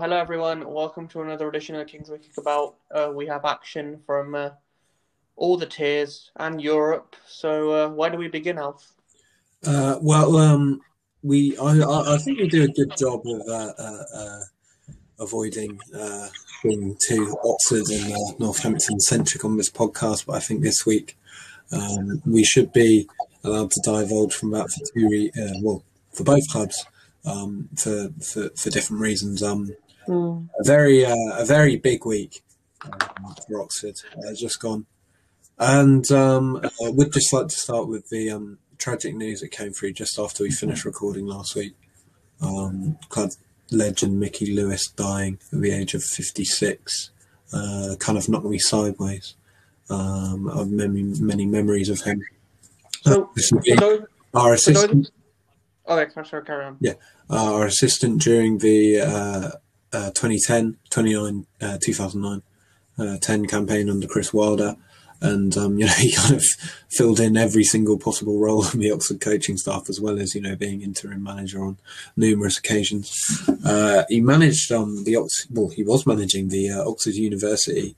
hello everyone. Welcome to another edition of Kings of Kickabout. Uh, we have action from uh, all the tiers and Europe. So, uh, why do we begin, Alf? Uh, well, um, we I, I think we do a good job of uh, uh, uh, avoiding being too Oxford and Northampton centric on this podcast, but I think this week um, we should be allowed to divulge from that for two well for both clubs um, for, for for different reasons. Um, Mm. a very uh, a very big week um, for Oxford uh, just gone, and um, I would just like to start with the um, tragic news that came through just after we finished recording last week. Um, club legend Mickey Lewis dying at the age of fifty six, uh, kind of knocked me sideways. Um, I've many many memories of him. So, This would for be those, our assistant those, okay, sorry, carry on. uh, our assistant during the uh, uh, 2010, 29, uh, 2009, uh, 10 campaign under Chris Wilder. And, um, you know, he kind of filled in every single possible role in the Oxford coaching staff, as well as, you know, being interim manager on numerous occasions. Uh, he managed um, the Ox- well, he was managing the uh, Oxford University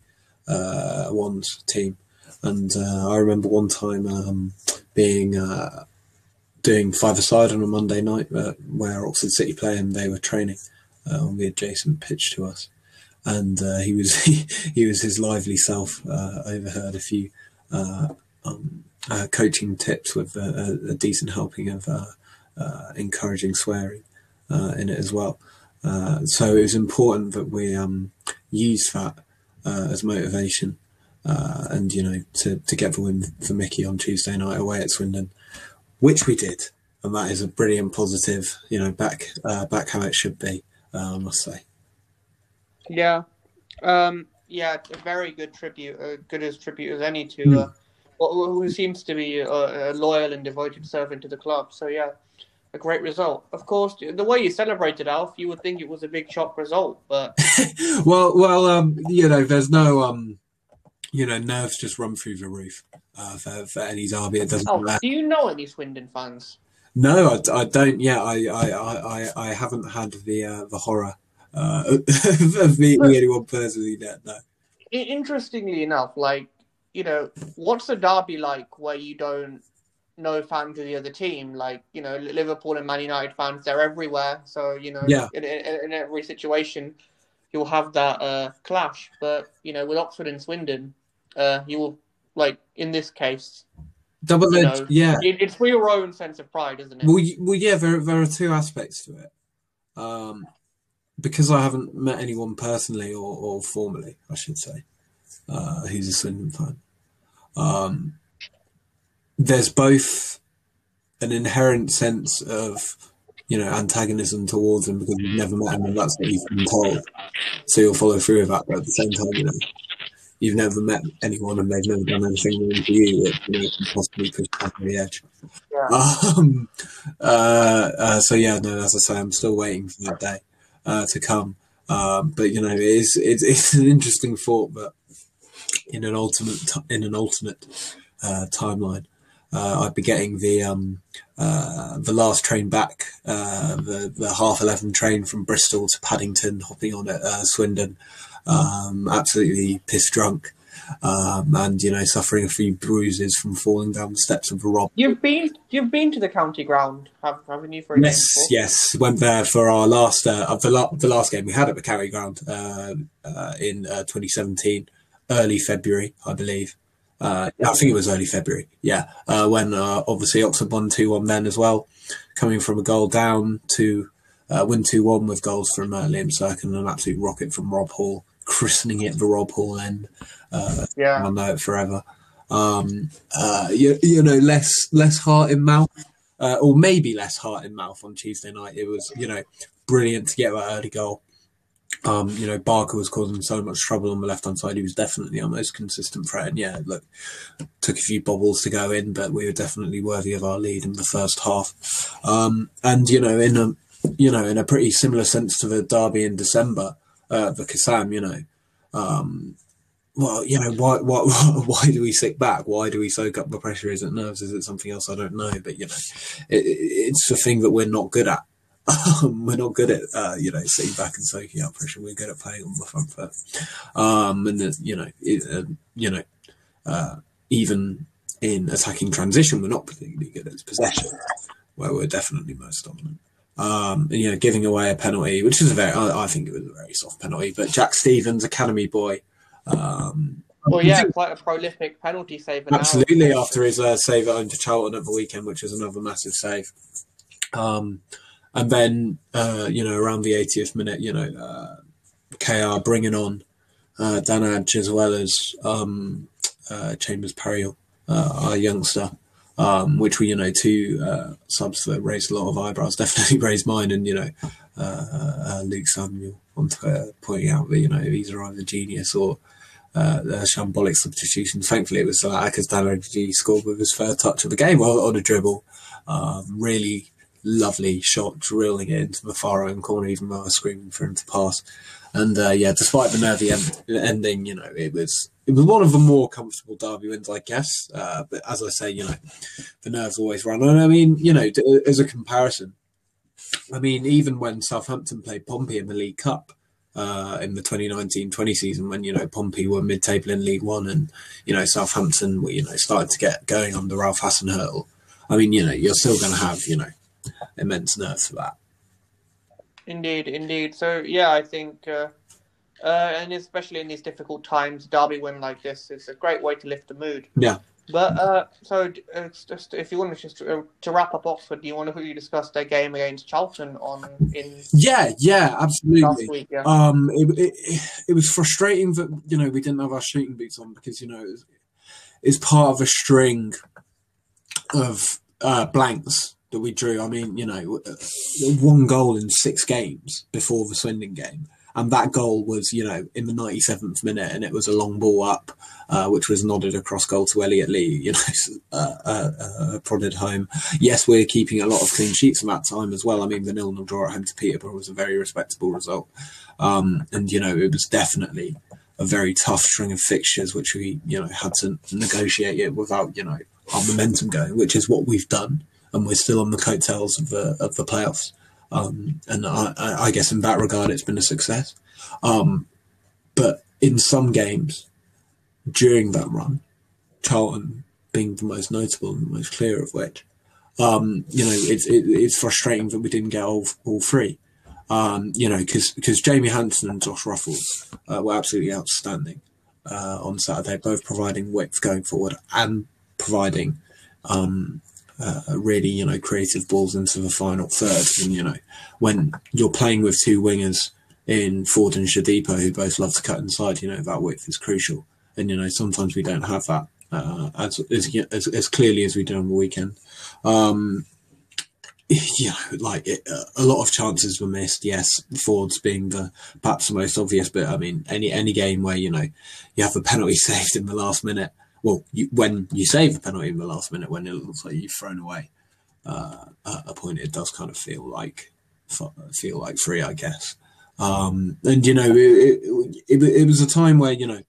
uh, Wands team. And uh, I remember one time um, being uh, doing five-a-side on a Monday night uh, where Oxford City play and they were training uh, on the adjacent pitch to us. And uh, he was he, was his lively self. Uh, overheard a few uh, um, coaching tips with a, a, decent helping of encouraging swearing in it as well. So it was important that we um, use that as motivation, uh, and you know to to get the win for Mickey on Tuesday night away at Swindon which we did, and that is a brilliant positive. You know, back uh, back how it should be. Uh, I must say. Yeah, um, yeah, a very good tribute, uh, good as tribute as any to Hmm. uh, who seems to be a, a loyal and devoted servant to the club. So yeah, a great result. Of course, the way you celebrated, Alf, you would think it was a big shock result, but well, well, um, you know, there's no um, you know, nerves just run through the roof uh, for, for any derby. It doesn't oh, matter. do you know any Swindon fans? No, I, I don't. Yeah, I, I, I, I- haven't had the uh, the horror uh, of meeting anyone personally yet. No. Interestingly enough, like you know, what's a derby like where you don't know fans of the other team? Like you know, Liverpool and Man United fans, they're everywhere. So you know, Yeah. in, in, in every situation, you'll have that uh, clash. But you know, with Oxford and Swindon, uh, you will like in this case, Double You edged. know, Yeah. it, it's for your own sense of pride, isn't it? Well, well, yeah. There, there are two aspects to it. Um, because I haven't met anyone personally or, or formally, I should say, uh, who's a Swindon fan. Um, there's both an inherent sense of, you know, antagonism towards them because you've never met them and that's what you've been told. So you'll follow through with that. But at the same time, you know, you've never met anyone and they've never done anything wrong to you that you know, can possibly push back on the edge. Um, uh, uh, so yeah, no, as I say, I'm still waiting for that day uh, to come. Um, but you know, it is it's, it's an interesting thought but in an ultimate in an alternate uh, timeline, uh, I'd be getting the um, uh, the last train back, uh, the the half eleven train from Bristol to Paddington, hopping on at uh, Swindon, um, absolutely piss drunk. Um, and you know, suffering a few bruises from falling down the steps of a rob You've been you've been to the county ground, have, haven't you? For a Yes, game yes. Went there for our last uh, the la- the last game we had at the county Ground uh, uh, in uh, 2017, early February, I believe. Uh, I think it was early February. Yeah, uh, when uh, obviously Oxford won two one then as well, coming from a goal down to uh, win two one with goals from uh, Liam Sercombe and an absolute rocket from Rob Hall, christening it the Rob Hall end. Uh, yeah. I'll know it forever. Um, uh, you, you know, less less heart in mouth, uh, or maybe less heart in mouth on Tuesday night. It was, you know, brilliant to get that early goal. Um, you know, Barker was causing so much trouble on the left hand side. He was definitely our most consistent threat. And yeah, look, took a few bobbles to go in, but we were definitely worthy of our lead in the first half. Um, and you know, in a you know, in a pretty similar sense to the derby in December, uh, the Kassam, you know, um, well, you know, why, why, why do we sit back? Why do we soak up the pressure? Is it nerves? Is it something else? I don't know. But you know, it, it- it's the thing that we're not good at. Um, we're not good at uh, you know sitting back and soaking up pressure. We're good at playing on the front foot, um, and the, you know it, uh, you know uh, even in attacking transition, we're not particularly good at possession, where we're definitely most dominant. Um, and, you know, giving away a penalty, which is a very, I, I, think it was a very soft penalty, but Jack Stevens, academy boy. Um, well, yeah, quite a prolific penalty saver. Absolutely, now. after his uh, save at home to Charlton at the weekend, which was another massive save. Um, and then, uh, you know, around the 80th minute, you know, uh, KR bringing on uh, Dan Agyei as well as um, uh, Chambers Perriell, uh, our youngster, um, which were, you know, two uh, subs that raised a lot of eyebrows, definitely raised mine. And, you know, uh, Luke Samuel on Twitter pointing out that, you know, he's are either genius or uh, shambolic substitutions. Thankfully, it was Akers Dan Agyei scored with his first touch of the game on a dribble. Um, really lovely shot drilling it into the far own corner, even though I was screaming for him to pass. And uh, yeah, despite the nervy end- ending, you know, it was it was one of the more comfortable derby wins, I guess. Uh, but as I say, you know, the nerves always run. And I mean, you know, as a comparison, I mean, even when Southampton played Pompey in the League Cup uh, in the 2019-20 season, when you know Pompey were mid-table in League One, and you know Southampton you know started to get going under Ralph Hasenhüttl. I mean, you know, you're still going to have you know immense nerves for that. Indeed, indeed. So yeah, I think, uh, uh, and especially in these difficult times, derby win like this is a great way to lift the mood. Yeah. But uh, so it's just if you want to just uh, to wrap up Oxford, do you want to quickly discuss their game against Charlton on in? Yeah, yeah, absolutely. Week, yeah. Um, it, it, it was frustrating that you know we didn't have our shooting boots on because you know it's, it's part of a string of uh, blanks that we drew. I mean, you know, one goal in six games before the Swindon game. And that goal was, you know, in the 97th minute, and it was a long ball up, uh, which was nodded across goal to Elliott Lee, you know, uh, uh, uh, prodded home. Yes, we're keeping a lot of clean sheets at that time as well. I mean, the nil nil draw at home to Peterborough was a very respectable result. Um, and, you know, it was definitely a very tough string of fixtures, which we, you know, had to negotiate it without, you know, our momentum going, which is what we've done and we're still on the coattails of the of the playoffs. Um, and I, I, guess in that regard, it's been a success. Um, but in some games during that run, Charlton being the most notable and the most clear of which, um, you know, it's it, it's frustrating that we didn't get all all three. Um, you know, because Jamie Hanson and Josh Ruffels uh, were absolutely outstanding uh, on Saturday, both providing width going forward and providing um, uh, really, you know, creative balls into the final third. And, you know, when you're playing with two wingers in Forde and Shodipo, who both love to cut inside, you know, that width is crucial. And, you know, sometimes we don't have that uh, as, as, as, clearly as we did on the weekend. Um, you know, like it, uh, a lot of chances were missed. Yes, Forde's being the perhaps the most obvious, but I mean, any any game where you know you have a penalty saved in the last minute, well, you, when you save a penalty in the last minute, when it looks like you've thrown away uh, a point, it does kind of feel like feel like free, I guess. Um, and you know, it, it, it, was a time where you know,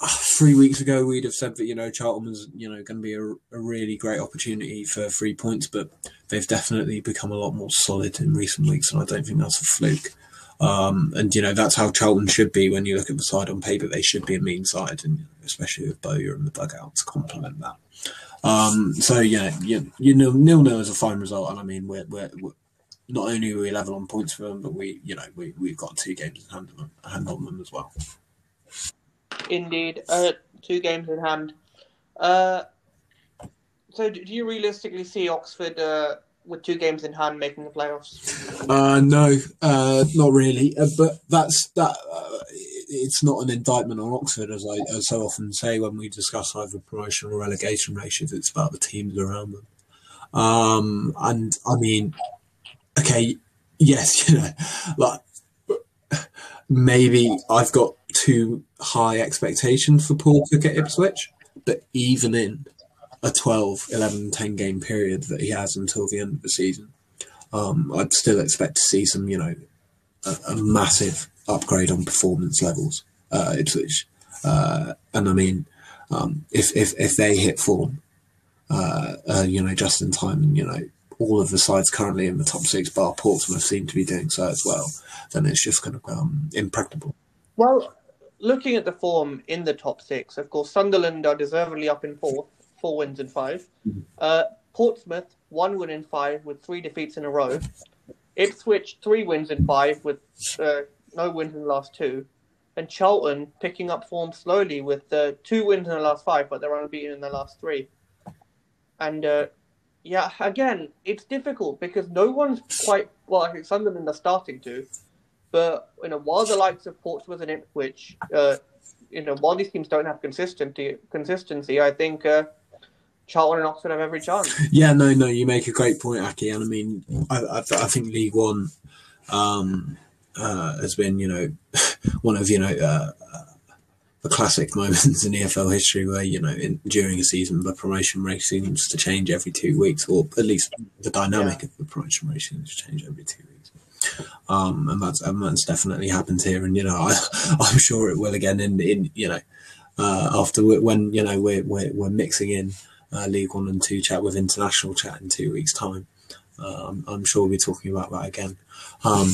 three weeks ago we'd have said that you know Charlton was you know going to be a, a really great opportunity for three points, but they've definitely become a lot more solid in recent weeks, and I don't think that's a fluke. Um, and you know that's how Charlton should be when you look at the side on paper. They should be a mean side, and especially with Bowyer in the dugout to complement that. Um, so yeah, you, you know, nil nil is a fine result, and I mean we're, we're, we're not only we level on points for them, but we you know we we've got two games in hand, them, hand on them as well. Indeed, uh, two games in hand. Uh, so do you realistically see Oxford? Uh, with two games in hand making the playoffs? Uh, no, uh, not really. Uh, but that's that. Uh, it's not an indictment on Oxford, as I as so often say when we discuss either promotion or relegation ratios. It's about the teams around them. Um, and I mean, okay, yes, you know, like maybe I've got too high expectations for Paul to get Ipswich, but even in a 12, 11, 10 game period that he has until the end of the season. Um, I'd still expect to see some, you know, a, a massive upgrade on performance levels uh, Ipswich. Uh, and I mean, um, if, if, if they hit form, uh, uh, you know, just in time and, you know, all of the sides currently in the top six, bar Portsmouth, seem to be doing so as well, then it's just going to become impracticable. Well, looking at the form in the top six, of course, Sunderland are deservedly up in fourth, four wins in 5 Mhm. Uh, Portsmouth, one win in five with three defeats in a row. Ipswich, three wins in five with uh, no wins in the last two. And Charlton picking up form slowly with uh, two wins in the last five, but they're unbeaten in the last three. And uh, yeah, again, it's difficult because no one's quite well. I think Sunderland are starting to, but you know, while the likes of Portsmouth and Ipswich, uh, you know, while these teams don't have consistency, consistency, I think uh, Charlton and Oxford have every chance. Yeah, no, no, you make a great point, Aki. And I mean, I, I, I think League One um, uh, has been, you know, one of, you know, uh, the classic moments in EFL history where, you know, in, during a season, the promotion race seems to change every two weeks, or at least the dynamic of the promotion race seems to change every two weeks. Um, and that's and that's definitely happened here, and you know, I, I'm sure it will again in in you know, uh, after when you know we're we're, we're mixing in uh, League One and Two chat with international chat in two weeks' time. Um, I'm sure we'll be talking about that again. Um,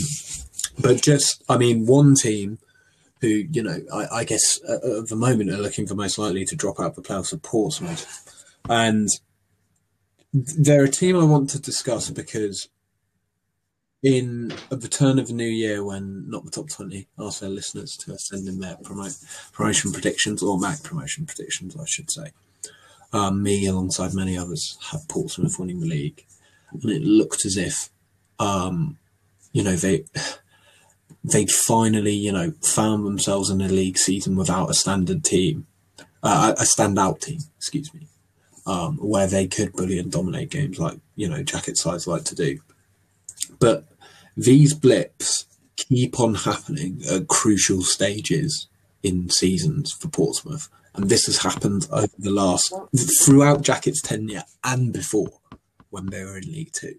but just, I mean, one team who, you know, I, I guess at, at the moment are looking for most likely to drop out of the playoffs are Portsmouth. And they're a team I want to discuss because in at the turn of the new year, when not the top 20 ask their listeners to send in their promote, promotion predictions or MAC promotion predictions, I should say um, me alongside many others had Portsmouth winning the league, and it looked as if, um, you know, they they'd finally, you know, found themselves in a league season without a standard team, uh, a standout team, excuse me, um, where they could bully and dominate games like you know Jackett sides like to do. But these blips keep on happening at crucial stages in seasons for Portsmouth. And this has happened over the last, throughout Jackett's tenure and before when they were in League Two.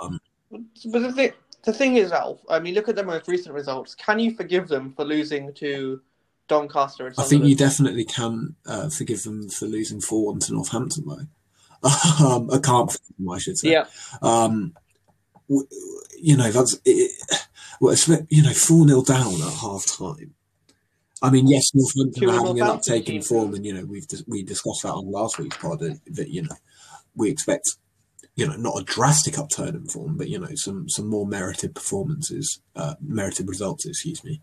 Um, But the thing, the thing is, Alf. I mean, look at their most recent results. Can you forgive them for losing to Doncaster and I think you definitely can uh, forgive them for losing 4 1 to Northampton, though. um, I can't forgive them, I should say. Yeah, Um, you know, that's, it, well, it's, you know, 4 0 down at half time. I mean, yes, Northampton are having an uptake in form, and you know we've we discussed that on last week's pod that, that you know we expect you know not a drastic upturn in form, but you know some some more merited performances, uh, merited results, excuse me,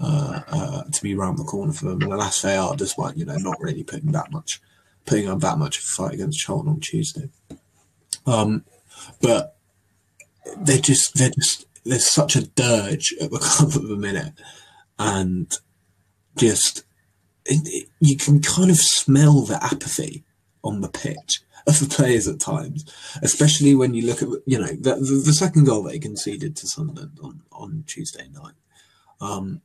uh, uh, to be round the corner for them. And alas, they are, despite you know not really putting that much putting on that much of a fight against Charlton on Tuesday. Um, but they're just they're just there's such a dirge at the club at the minute, and just you can kind of smell the apathy on the pitch of the players at times, especially when you look at you know the, the, the second goal they conceded to Sunderland on, on Tuesday night. Um,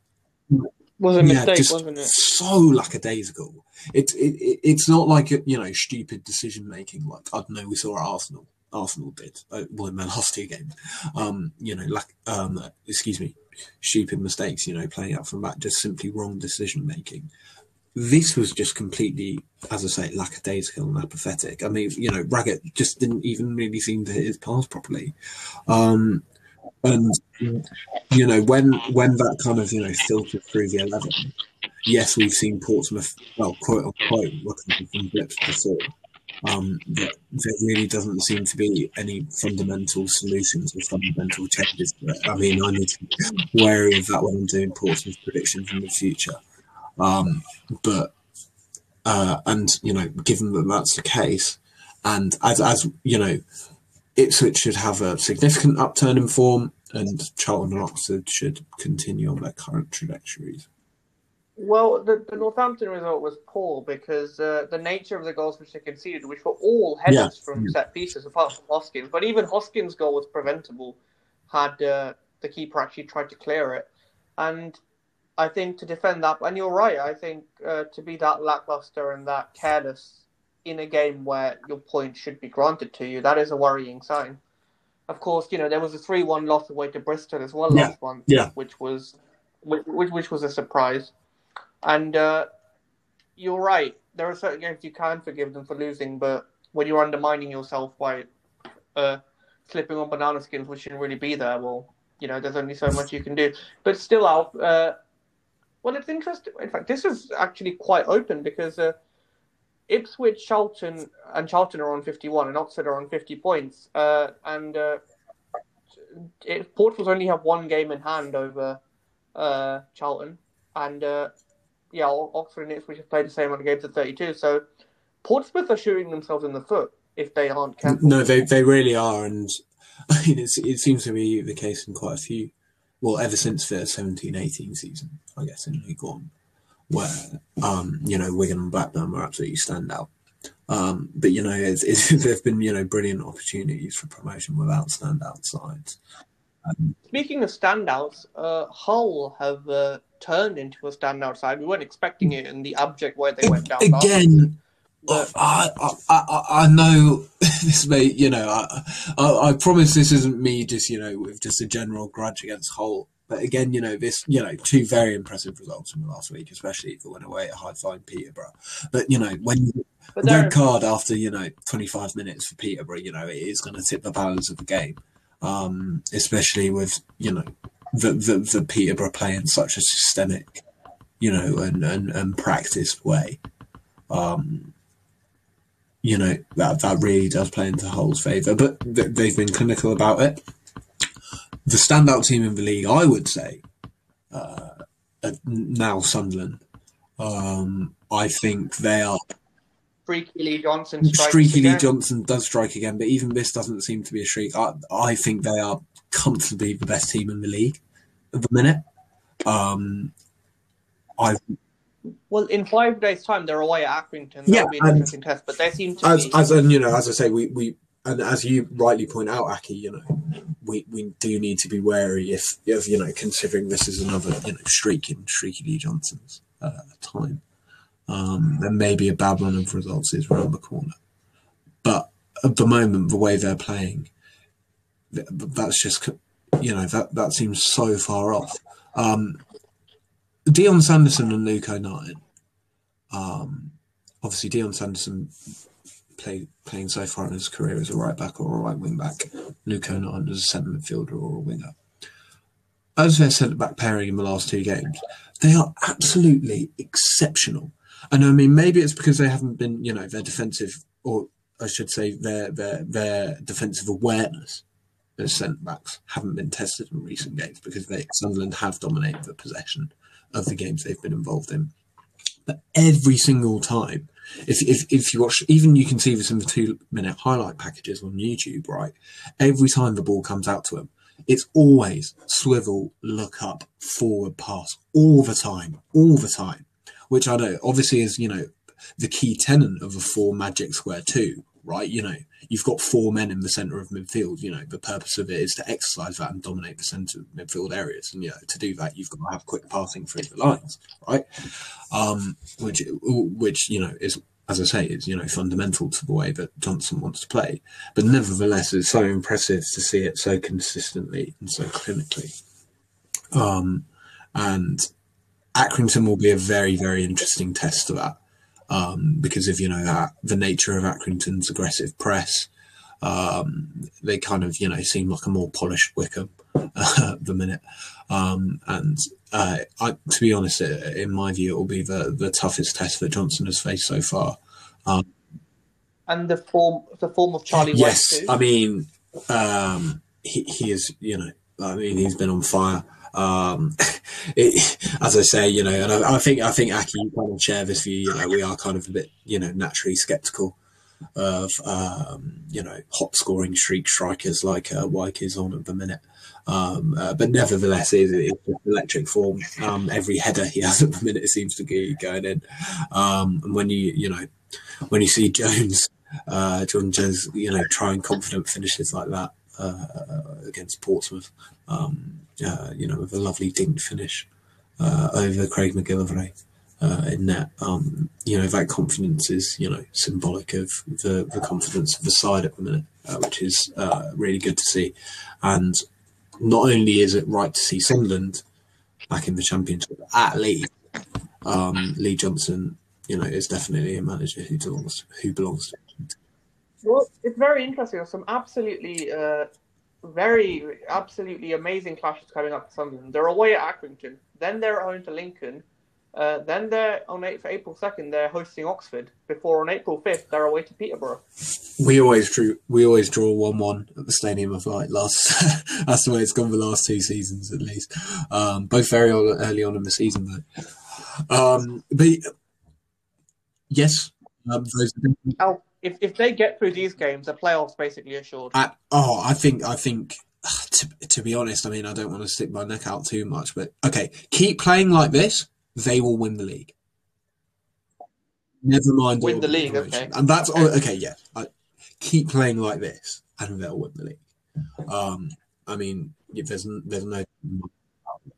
was a yeah, mistake, just wasn't it? so lackadaisical. It's it, it, it's not like a, you know stupid decision making like I don't know we saw Arsenal. Arsenal did uh, well in their last two games. Um, you know, lack um, excuse me, stupid mistakes. You know, playing out from that, just simply wrong decision making. This was just completely, as I say, lackadaisical and apathetic. I mean, you know, Raggett just didn't even really seem to hit his pass properly. Um, and you know, when when that kind of you know filtered through the eleven, yes, we've seen Portsmouth, well, quote unquote, looking from blips before. Um, there really doesn't seem to be any fundamental solutions or fundamental changes. to. I mean, I need to be wary of that when I'm doing Portsmouth predictions in the future. Um, but uh, and you know, given that that's the case, and as as you know, Ipswich should have a significant upturn in form, and Charlton and Oxford should continue on their current trajectories. Well, the, the Northampton result was poor because uh, the nature of the goals which they conceded, which were all headers from set pieces, apart from Hoskins. But even Hoskins' goal was preventable had uh, the keeper actually tried to clear it. And I think to defend that, and you're right, I think uh, to be that lackluster and that careless in a game where your point should be granted to you, that is a worrying sign. Of course, you know there was a three-one loss away to Bristol as well Yeah. last month, Yeah. which was which which was a surprise. And uh, you're right. There are certain games you can forgive them for losing, but when you're undermining yourself by uh, slipping on banana skins, which shouldn't really be there. Well, you know, there's only so much you can do. But still, Alf, uh, well, it's interesting. In fact, this is actually quite open because uh, Ipswich, Charlton, and Charlton are on 51, and Oxford are on 50 points. Uh, and uh, it, only have one game in hand over uh, Charlton, and uh, yeah, Oxford and Ipswich have played the same amount of games at 32. So Portsmouth are shooting themselves in the foot if they aren't careful. No, they they really are, and I mean it seems to be the case in quite a few. Well, ever since the 17-18 season, I guess in League One, where um, you know Wigan and Blackburn were absolutely standout. Um, but you know, it's, it's, there've been you know brilliant opportunities for promotion without standout sides. Speaking of standouts, uh, Hull have uh, turned into a standout side. We weren't expecting it in the abject where they went down. Again, but... I, I, I, I know this may, you know, I, I, I promise this isn't me just, you know, with just a general grudge against Hull. But again, you know, this, you know, two very impressive results from the last week, especially if it went away at High Flying Peterborough. But, you know, when you, red card after, you know, 25 minutes for Peterborough, you know, it is going to tip the balance of the game. Um, especially with, you know, the, the, the Peterborough play in such a systemic, you know, and, and, and practiced way. Um, you know, that, that really does play into Hull's favour, but th- they've been clinical about it the standout team in the league, I would say, uh, now Sunderland. Um, I think they are. Streaky Lee Johnson. Streaky Lee Johnson does strike again, but even this doesn't seem to be a streak. I, I think they are comfortably the best team in the league at the minute. Um, I well, in five days' time, they're away at Accrington. That'll yeah, be an interesting test, but they seem to as, be... as and you know, as I say, we, we and as you rightly point out, Aki, you know, we, we do need to be wary if, if you know, considering this is another you know streak in Streaky Lee Johnson's uh, time. Um, then maybe a bad run of results is around the corner. But at the moment, the way they're playing, that's just you know that that seems so far off. Um, Dion Sanderson and Luke O'Nien. Um, obviously, Dion Sanderson play, playing so far in his career as a right back or a right wing back. Luke O'Nien as a centre midfielder or a winger. As their centre back pairing in the last two games, they are absolutely exceptional. And I mean, maybe it's because they haven't been, you know, their defensive, or I should say, their their their defensive awareness as centre backs haven't been tested in recent games because they Sunderland have dominated the possession of the games they've been involved in. But every single time if, if, if you watch, even you can see this in the two minute highlight packages on YouTube, right? Every time the ball comes out to him, it's always swivel, look up, forward pass, all the time, all the time. Which I know obviously is, you know, the key tenet of a four magic square two, right? You know, you've got four men in the centre of midfield. You know, the purpose of it is to exercise that and dominate the centre of midfield areas. And, you know, to do that, you've got to have quick passing through the lines, right? Um, which, which, you know, is, as I say, is, you know, fundamental to the way that Johnson wants to play. But nevertheless, it's so impressive to see it so consistently and so clinically. Um, and Accrington will be a very, very interesting test of that um, because of you know that the nature of Accrington's aggressive press. Um, they kind of you know seem like a more polished Wycombe uh, at the minute, um, and uh, I, to be honest, in my view, it will be the the toughest test that Johnson has faced so far. Um, and the form the form of Charlie. Yes, I mean um, he he is you know I mean he's been on fire. Um, it, as I say, you know, and I, I, think I think Aki, you kind of share this view. You know, we are kind of a bit, you know, naturally sceptical of um, you know hot scoring streak strikers like uh, Wyke is on at the minute. Um, uh, but nevertheless, it is electric form. Um, every header he has at the minute seems to be going in. Um, and when you you know when you see Jones, uh, John Jones, you know, trying confident finishes like that uh, against Portsmouth, um, you know, with a lovely dinked finish uh, over Craig MacGillivray uh, in that, Um, you know, that confidence is, you know, symbolic of the, the confidence of the side at the minute, uh, which is uh, really good to see. And not only is it right to see Sunderland back in the championship, at least um, Lee Johnson, you know, is definitely a manager who belongs who belongs to. Well, it's very interesting. Some absolutely uh, very absolutely amazing clashes coming up for Sunderland. They're away at Accrington, then they're home to Lincoln, uh, then they're on eight, for April second. They're hosting Oxford. Before on April fifth, they're away to Peterborough. We always drew. We always draw one-one at the Stadium of Light. Last, that's the way it's gone the last two seasons, at least. Um, both very early on in the season, though. Um, but yes, um, those. Oh, if if they get through these games, the playoffs basically assured. At, oh, I think I think to, to be honest, I mean, I don't want to stick my neck out too much, but okay, keep playing like this they will win the league. Never mind. Win the league, okay. And that's all. Okay, yeah. I, keep playing like this, and they'll win the league. Um, I mean, there's there's no.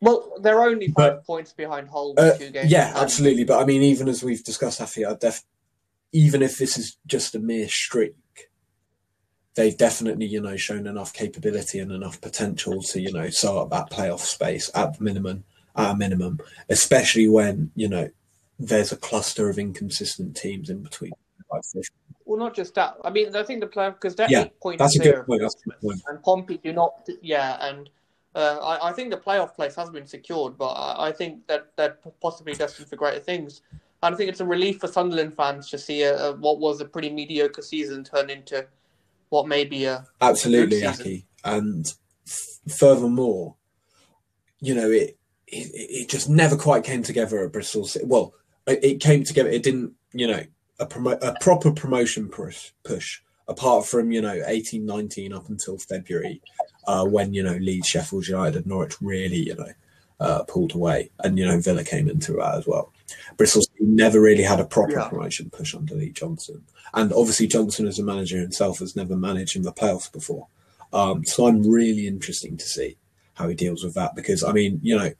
Well, they're only five but, points behind Hull uh, two games. Yeah, absolutely. But I mean, even as we've discussed, Afi, I def- even if this is just a mere streak, they've definitely, you know, shown enough capability and enough potential to, you know, start that playoff space at the minimum at a minimum, especially when you know there's a cluster of inconsistent teams in between. Well, not just that. I mean, I think the plan because they're yeah, points that's a good point. That's a good point. And Pompey do not. Yeah, and uh, I, I, think the playoff place has been secured, but I, I think that they're possibly destined for greater things. And I think it's a relief for Sunderland fans to see a, a, what was a pretty mediocre season turn into what may be a absolutely Aki. And f- furthermore, you know it it, it just never quite came together at Bristol City. Well, it, it came together. It didn't, you know, a, promo- a proper promotion push, push apart from you know eighteen nineteen up until February, uh, when you know Leeds, Sheffield United, and Norwich really you know uh, pulled away, and you know Villa came into that as well. Bristol never really had a proper yeah. promotion push under Lee Johnson, and obviously Johnson as a manager himself has never managed in the playoffs before. Um, so I'm really interesting to see how he deals with that because I mean, you know,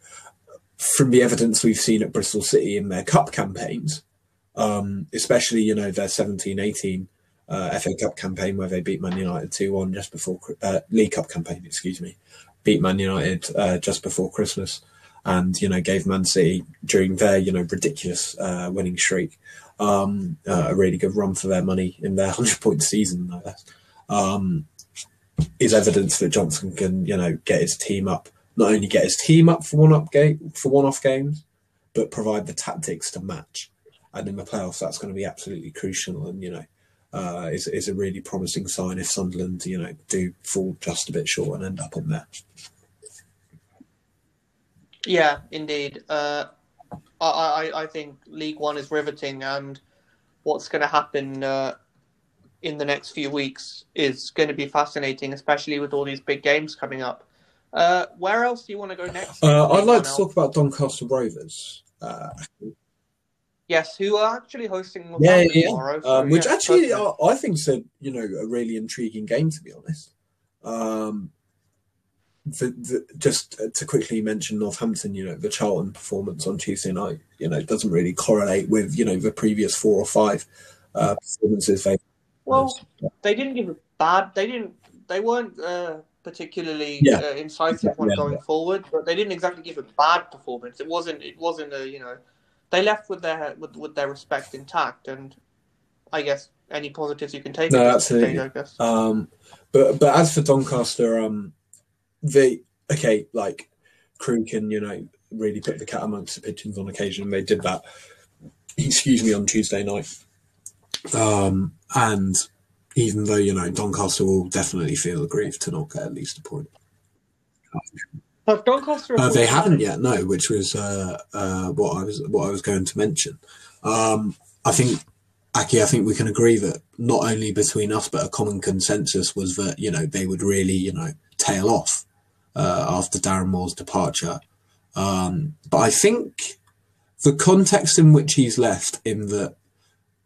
from the evidence we've seen at Bristol City in their cup campaigns, um, especially you know their 17-18 uh, FA Cup campaign where they beat Man United two one just before uh, League Cup campaign, excuse me, beat Man United uh, just before Christmas, and you know gave Man City during their you know ridiculous uh, winning streak um, uh, a really good run for their money in their hundred point season. No less. Um, is evidence that Johnson can, you know, get his team up, not only get his team up for one up game for one off games, but provide the tactics to match. And in the playoffs, that's going to be absolutely crucial. And you know, uh, is is a really promising sign if Sunderland, you know, do fall just a bit short and end up in there. Yeah, indeed. Uh, I, I I think League One is riveting, and what's going to happen uh, in the next few weeks is going to be fascinating, especially with all these big games coming up. Uh, where else do you want to go next? Uh, I'd like to talk about Doncaster Rovers. Uh, yes, who are actually hosting yeah, yeah. tomorrow. So, um, which yeah, actually I, I think is a you know a really intriguing game to be honest. Um, the, the, just to quickly mention Northampton, you know, the Charlton performance on Tuesday night, you know, it doesn't really correlate with you know the previous four or five uh, performances they've well, they didn't give a bad. They didn't. They weren't uh, particularly yeah. uh, incisive when yeah, going forward, but they didn't exactly give a bad performance. It wasn't. It wasn't a. You know, they left with their with, with their respect intact, and I guess any positives you can take. No, absolutely. I guess. Um, but but as for Doncaster, um, they okay, like Crewe can you know really put the cat amongst the pigeons on occasion, and they did that. Excuse me on Tuesday night. Um, and even though, you know, Doncaster will definitely feel aggrieved to not get at least a point. Have Doncaster? Uh, they haven't yet, no. Which was uh, uh, what I was what I was going to mention. Um, I think, Aki, I think we can agree that not only between us, but a common consensus was that you know they would really you know tail off uh, after Darren Moore's departure. Um, but I think the context in which he's left, in that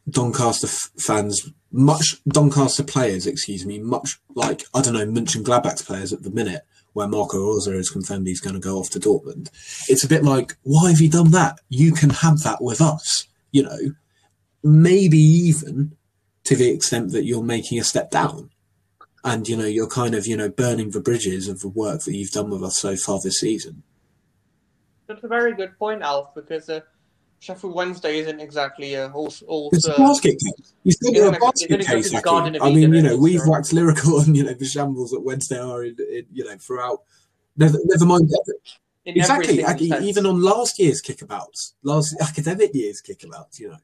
Doncaster f- fans, much Doncaster players, excuse me, much like I don't know Mönchengladbach's players at the minute, where Marco Rose has confirmed he's going to go off to Dortmund. It's a bit like, why have you done that? You can have that with us, you know. Maybe even to the extent that you're making a step down, and you know you're kind of you know burning the bridges of the work that you've done with us so far this season. That's a very good point, Alf, because. Uh Sheffield Wednesday isn't exactly a horse. all It's a uh, basket case. You still Isn't a basket case. the Aki. Garden of I mean, you know, we've waxed lyrical on you know the shambles that Wednesday are, in, in, you know, throughout. Never, never mind. in Exactly. even on last year's kickabouts, last academic year's kickabouts, you know,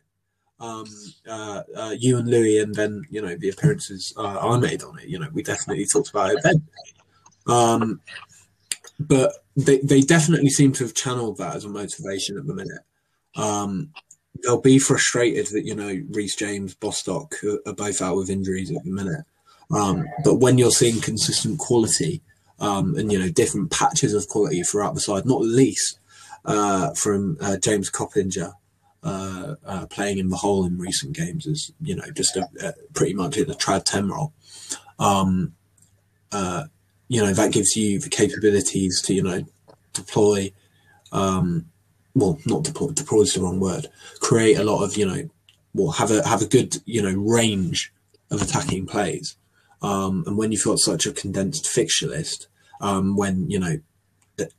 um, uh, uh, you and Louis, and then you know the appearances uh, made on it. You know, we definitely talked about it then. Um, but they they definitely seem to have channeled that as a motivation at the minute. Um, they'll be frustrated that you know Reece James, Bostock are, are both out with injuries at the minute. Um, but when you're seeing consistent quality um, and you know different patches of quality throughout the side, not least uh, from uh, James Coppinger uh, uh, playing in the hole in recent games is you know just a, a, pretty much in a trad ten role. Um, uh, you know that gives you the capabilities to you know deploy. Um, well, not deploy. Deploy is the wrong word. Create a lot of you know, well have a have a good you know range of attacking plays. Um, and when you've got such a condensed fixture list, um, when you know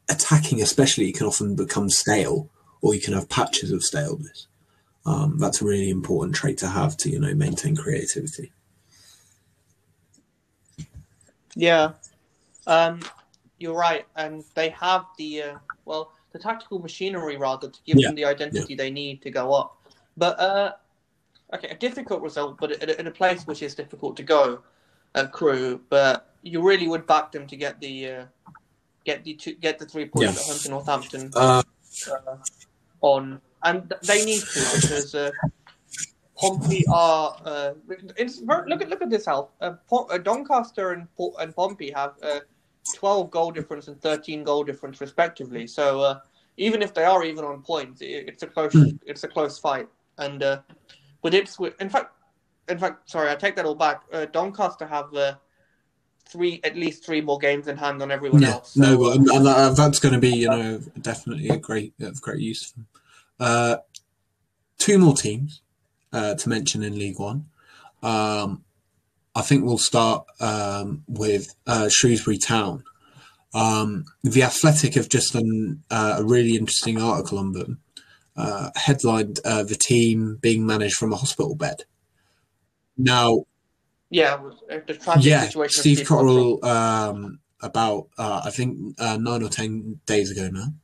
attacking especially can often become stale, or you can have patches of staleness. Um, that's a really important trait to have to you know maintain creativity. Yeah, um, you're right, and they have the uh, well, the tactical machinery rather to give Yeah, them the identity they need to go up. But uh, okay, a difficult result, but in a, place which is difficult to go, uh, Crewe. But you really would back them to get the uh, get the two, get the three points Yeah. at home to Northampton Uh, uh, on, and they need to because uh, Pompey are. Uh, look at look at this, Alf. Uh, uh, Doncaster and and Pompey have uh, twelve goal difference and thirteen goal difference respectively. So uh, even if they are even on points, it, it's a close Hmm. it's a close fight. And uh, with Ipswich, in fact, in fact, sorry, I take that all back. Uh, Doncaster have. Three, at least three more games in hand on everyone yeah, else. So, no, and, and that, that's going to be you know definitely a great of great use for them. Uh, two more teams uh, to mention in League One. Um, I think we'll start um, with uh, Shrewsbury Town. Um, the Athletic have just done uh, a really interesting article on them, uh, headlined uh, the team being managed from a hospital bed. Now, yeah, the tragic yeah, situation. Steve Cotterill. Cotterill, um, about uh, I think uh, nine or ten days ago now,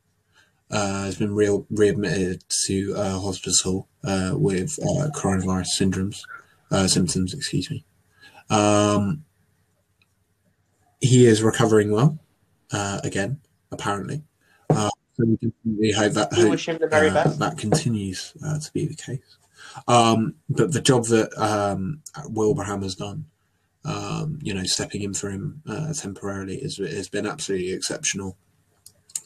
uh, has been real readmitted to uh, hospital uh, with uh, coronavirus syndromes, uh, symptoms. Excuse me. Um, he is recovering well uh, again, apparently. Uh, so we can hope that hope, wish him the very uh, best. that continues uh, to be the case. Um, but the job that um, Wilbraham has done, um, you know, stepping in for him uh, temporarily has, has been absolutely exceptional.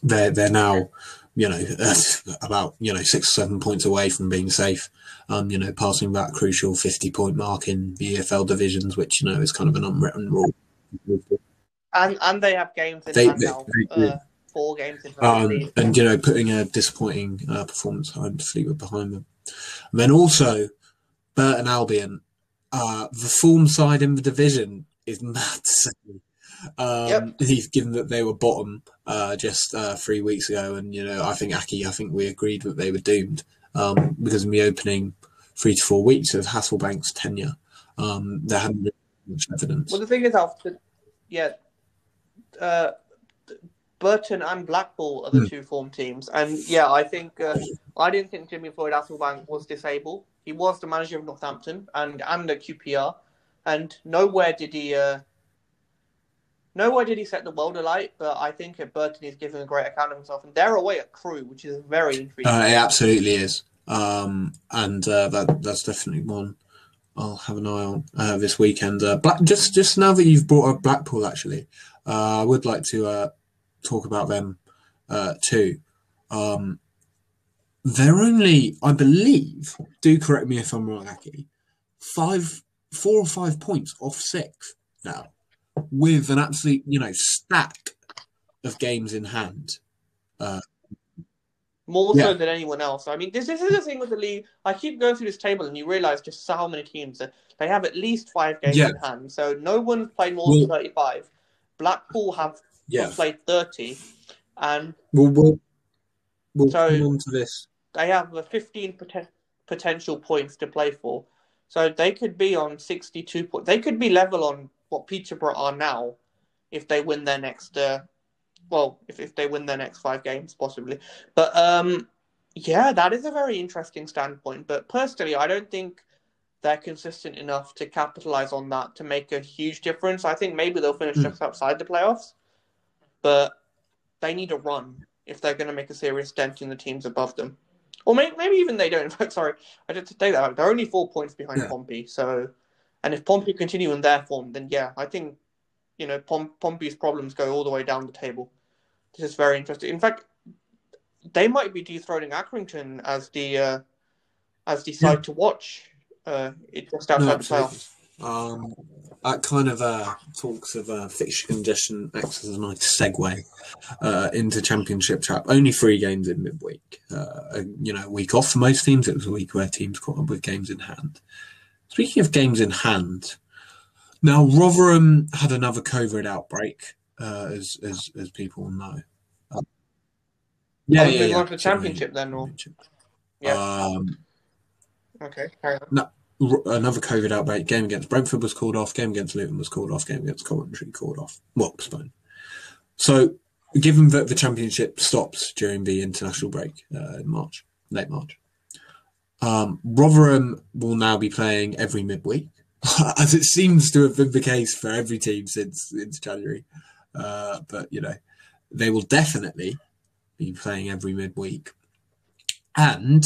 They're they're now, you know, about you know six or seven points away from being safe. Um, you know, passing that crucial fifty point mark in the EFL divisions, which you know is kind of an unwritten rule. And and they have games in They- hand they- now. they uh, four games in hand. um, and you know putting a disappointing uh, performance behind Fleetwood behind them. And then also Burton Albion, uh, the form side in the division is mad to say. Um, Yep. he's given that they were bottom uh, just uh, three weeks ago, and you know I think Aki, I think we agreed that they were doomed um, because in the opening three to four weeks of Hasselbaink's tenure, um, there hadn't been much evidence. Well, the thing is, after yeah, uh, Burton and Blackpool are the Hmm. two form teams, and yeah, I think uh, I didn't think Jimmy Floyd Hasselbaink was disabled. He was the manager of Northampton and and the QPR, and nowhere did he. Uh, Nowhere did he set the world alight, but I think at Burton he's given a great account of himself, and they're away at Crewe, which is very intriguing. Uh, it absolutely is, um, and uh, that that's definitely one I'll have an eye on uh, this weekend. Uh, Black, just just now that you've brought up Blackpool, actually, uh, I would like to uh, talk about them uh, too. Um, they're only, I believe, do correct me if I'm wrong, Aki, five, four or five points off six now, with an absolute, you know, stack of games in hand. Uh, more Yeah. so than anyone else. I mean, this, this is the thing with the league. I keep going through this table, and you realize just how many teams that they have at least five games Yeah. in hand. So no one's played more Well- than thirty-five. Blackpool have Yeah, played thirty, and we'll we'll, we'll So- come on to this. they have a 15 poten- potential points to play for. So they could be on 62 points. They could be level on what Peterborough are now if they win their next. Uh, well, if, if they win their next five games, possibly. But um, yeah, that is a very interesting standpoint. But personally, I don't think they're consistent enough to capitalize on that to make a huge difference. I think maybe they'll finish Mm. just outside the playoffs, but they need a run if they're going to make a serious dent in the teams above them. Or maybe, maybe even they don't. In fact, sorry, I didn't take that. out. They're only four points behind Yeah. Pompey. So, and if Pompey continue in their form, then yeah, I think you know Pom- Pompey's problems go all the way down the table. This is very interesting. In fact, they might be dethroning Accrington as the uh, as the side to watch. Uh, it just outside No, the playoffs. Um, that kind of uh, talks of uh, fixture congestion acts as a nice segue uh, into championship trap. Only three games in midweek. Uh, you know, a week off for most teams. It was a week where teams caught up with games in hand. Speaking of games in hand, now Rotherham had another COVID outbreak, uh, as, as as people know. Yeah, oh, yeah, on to the championship then, or yeah. Um, okay, carry on. r- another COVID outbreak. Game against Brentford was called off. Game against Luton was called off. Game against Coventry called off. Well, postponed. So, given that the championship stops during the international break uh, in March, late March, um, Rotherham will now be playing every midweek, as it seems to have been the case for every team since since January. Uh, but you know, they will definitely be playing every midweek, and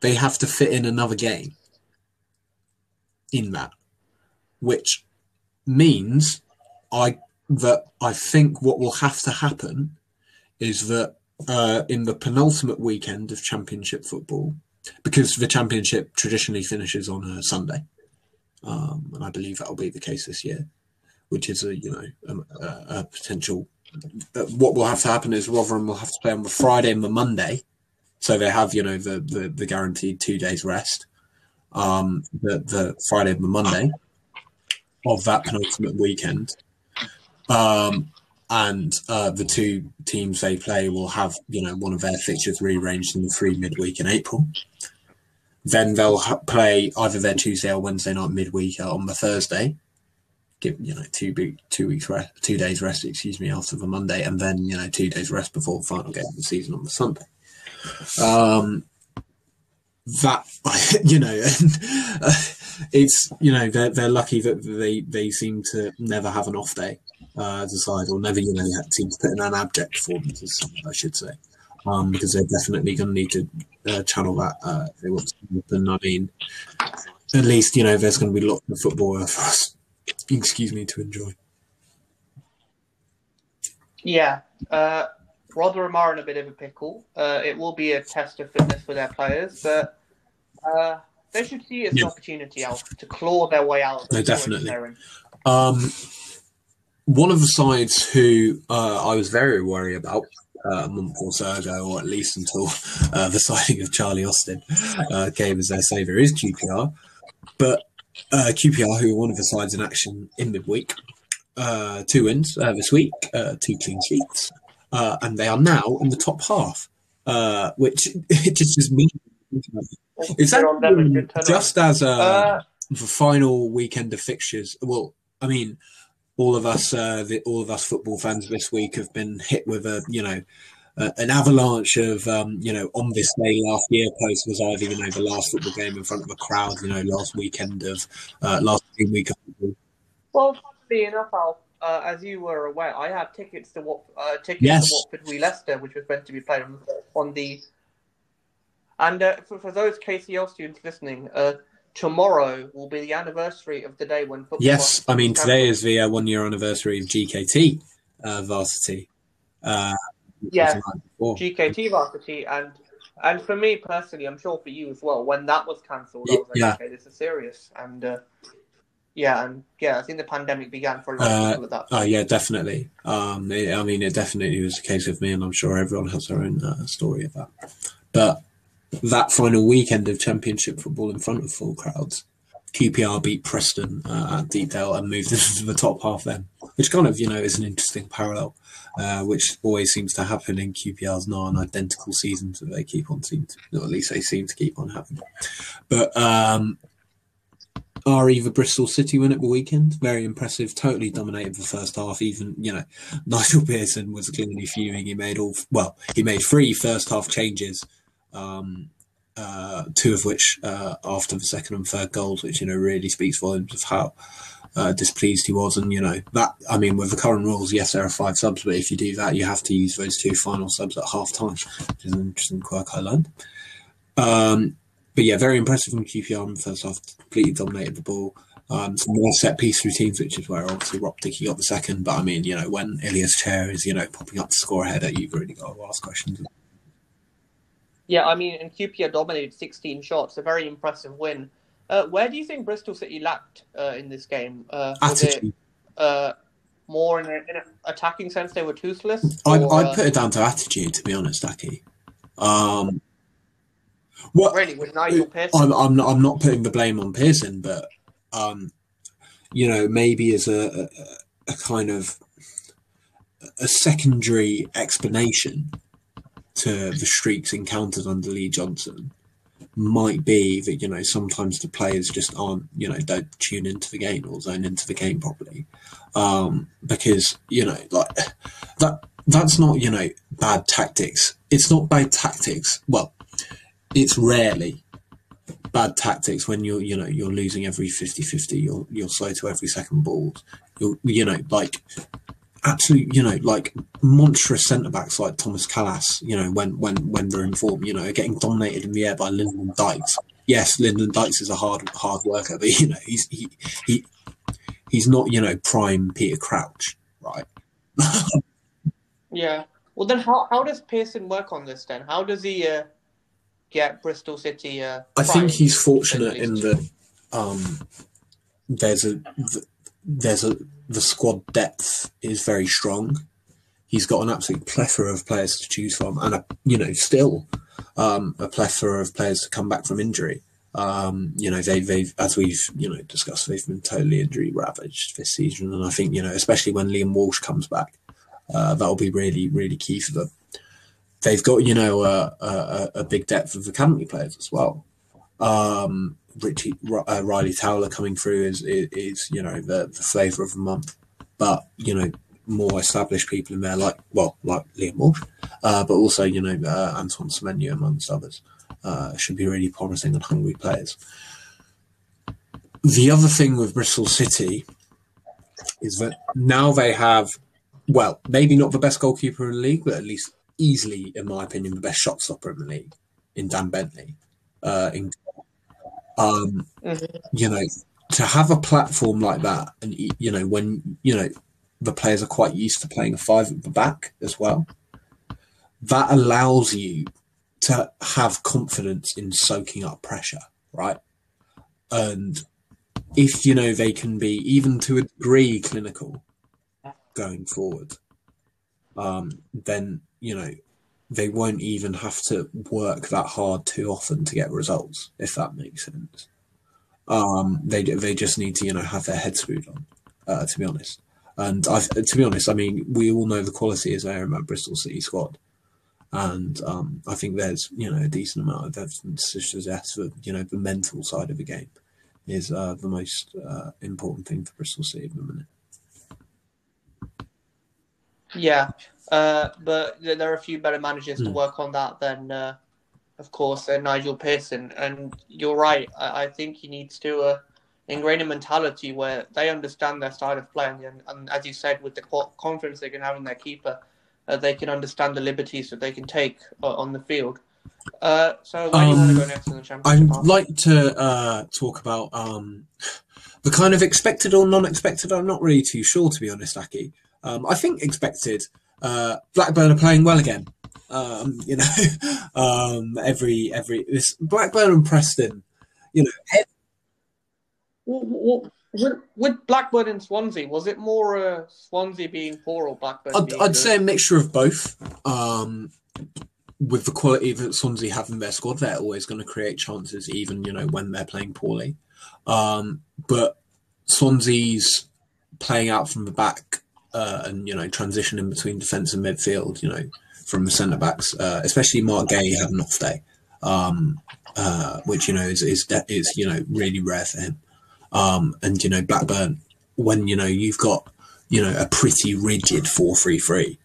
they have to fit in another game in that, which means I that I think what will have to happen is that uh, in the penultimate weekend of Championship football, because the Championship traditionally finishes on a Sunday, um, and I believe that will be the case this year, which is a you know a, a, a potential. Uh, what will have to happen is Rotherham will have to play on the Friday and the Monday, so they have you know the the, the guaranteed two days rest um, the, the Friday and the Monday of that penultimate weekend. Um, and uh, the two teams they play will have, you know, one of their fixtures rearranged in the free midweek in April. Then they'll ha- play either their Tuesday or Wednesday night midweek on the Thursday. Give you know two be- two weeks rest, two days rest, excuse me, after the Monday, and then you know two days rest before the final game of the season on the Sunday. Um, that you know and, uh, it's you know they're, they're lucky that they they seem to never have an off day uh, as a side or never you know seem to put in an abject performance I should say. Um, because they're definitely going to need to uh, channel that uh, they want to happen I mean at least you know there's going to be lots of football for us excuse me to enjoy. Yeah, uh, Rotherham are in a bit of a pickle. Uh, it will be a test of fitness for their players, but uh, they should see it as Yeah. an opportunity out to claw their way out. No, definitely. Um, one of the sides who uh, I was very worried about uh, a month or so ago, or at least until uh, the signing of Charlie Austin uh, came as their saviour, is QPR. But uh, QPR, who are one of the sides in action in midweek, uh, two wins uh, this week, uh, two clean sheets, uh, and they are now in the top half, uh, which it just is me. On a just as uh, Uh, the final weekend of fixtures. Well, I mean, all of us, uh, the, all of us football fans this week have been hit with a, you know, uh, an avalanche of, um, you know, on this day last year post was either, you know, the last football game in front of a crowd, you know, last weekend of, uh, last week of football. well, funnily enough, Al, uh, as you were aware, I had tickets to what uh, tickets Yes. to Watford v Leicester, which was meant to be played on, on the. And uh, for, for those KCL students listening, uh, tomorrow will be the anniversary of the day when football. Yes, I mean, today is the uh, one year anniversary of GKT uh, varsity. Uh, Yeah. GKT varsity and and for me personally, I'm sure for you as well. When that was cancelled, I was like, Yeah. okay, this is serious. And uh, yeah, and yeah, I think the pandemic began for a lot of Uh, people at that. Oh yeah, definitely. Um, it- I mean, it definitely was the case with me, and I'm sure everyone has their own uh, story of that. But that final weekend of Championship football in front of full crowds, QPR beat Preston uh, at Deepdale and moved into the top half. Then, which kind of you know is an interesting parallel, uh, which always seems to happen in QPR's non-identical seasons that they keep on seem to, or at least they seem to keep on having. But um, are either Bristol City win at the weekend? Very impressive. Totally dominated the first half. Even you know Nigel Pearson was clearly fuming. He made all well. He made three first half changes. Um, uh, two of which uh, after the second and third goals, which you know really speaks volumes of how uh, displeased he was. And you know that I mean, with the current rules, yes, there are five subs, but if you do that, you have to use those two final subs at half time, which is an interesting quirk I learned. Um, but yeah, very impressive from QPR in the first half. Completely dominated the ball. Um, some more set piece routines, which is where obviously Rob Dickie got the second. But I mean, you know, when Ilias Chair is you know popping up to score ahead, you've really got to ask questions. Yeah, I mean, and QPR dominated 16 shots, a very impressive win. Uh, where do you think Bristol City lacked uh, in this game? Uh, Attitude. It, uh, more in, an attacking sense, they were toothless. I'd, or, I'd uh, put it down to attitude, to be honest, Aki. Um, what really with Nigel Pearson? I'm, I'm not. I'm not putting the blame on Pearson, but um, you know, maybe as a, a, a kind of a secondary explanation to the streaks encountered under Lee Johnson might be that you know sometimes the players just aren't you know don't tune into the game or zone into the game properly um, because you know like that that's not you know bad tactics it's not bad tactics well it's rarely bad tactics when you're you know you're losing every 50-50 you're you're slow to every second ball you're you know like absolute, you know, like monstrous centre backs like Thomas Kalas, you know, when when when they're in form, you know, getting dominated in the air by Lyndon Dykes. Yes, Lyndon Dykes is a hard hard worker, but you know, he's he he he's not, you know, prime Peter Crouch, right? yeah. Well, then how how does Pearson work on this? Then how does he uh, get Bristol City? Uh, I think he's fortunate in that um, there's a there's a the squad depth is very strong. He's got an absolute plethora of players to choose from, and a you know still um, a plethora of players to come back from injury. Um, you know they, they've as we've you know discussed they've been totally injury ravaged this season, and I think you know especially when Liam Walsh comes back, uh, that'll be really really key for them. They've got you know a, a, a big depth of academy players as well. Um, Richie uh, Ryley Towler coming through is, is, is you know the, the flavour of the month, but you know more established people in there like well like Liam Walsh, uh, but also you know uh, Antoine Semenyo amongst others uh, should be really promising and hungry players. The other thing with Bristol City is that now they have well maybe not the best goalkeeper in the league, but at least easily in my opinion the best shot stopper in the league in Dan Bentley. Uh, in um, mm-hmm. You know, to have a platform like that, and you know, when you know the players are quite used to playing a five at the back as well, that allows you to have confidence in soaking up pressure, right? And if you know they can be even to a degree clinical going forward, um, then you know they won't even have to work that hard too often to get results, if that makes sense. Um, they they just need to you know have their head screwed on, uh, to be honest. And I, to be honest, I mean we all know the quality is there in that Bristol City squad, and um, I think there's you know a decent amount of evidence to suggest that you know the mental side of the game is uh, the most uh, important thing for Bristol City at the minute. Yeah, uh, but there are a few better managers mm. to hmm. work on that than, uh, of course, uh, Nigel Pearson. And you're right. I, I think he needs to uh, ingrain a mentality where they understand their style of playing. and, and as you said, with the confidence they can have in their keeper, uh, they can understand the liberties that they can take uh, on the field. so, um, do you want to go next in the championship? I'd like to talk about um, the kind of expected or non-expected. I'm not really too sure, to be honest, Aki. Um, I think expected. Uh, Blackburn are playing well again. Um, you know, um, every every this Blackburn and Preston. You know, with, with Blackburn and Swansea, was it more uh, Swansea being poor or Blackburn? I'd, I'd say a mixture of both. Um, with the quality that Swansea have in their squad, they're always going to create chances, even you know when they're playing poorly. Um, but Swansea's playing out from the back uh, and you know transition in between defence and midfield. You know from the centre backs, uh, especially Marc Guéhi had an off day, um, uh, which you know is is is you know really rare for him. Um, and you know Blackburn, when you know you've got you know a pretty rigid four three three.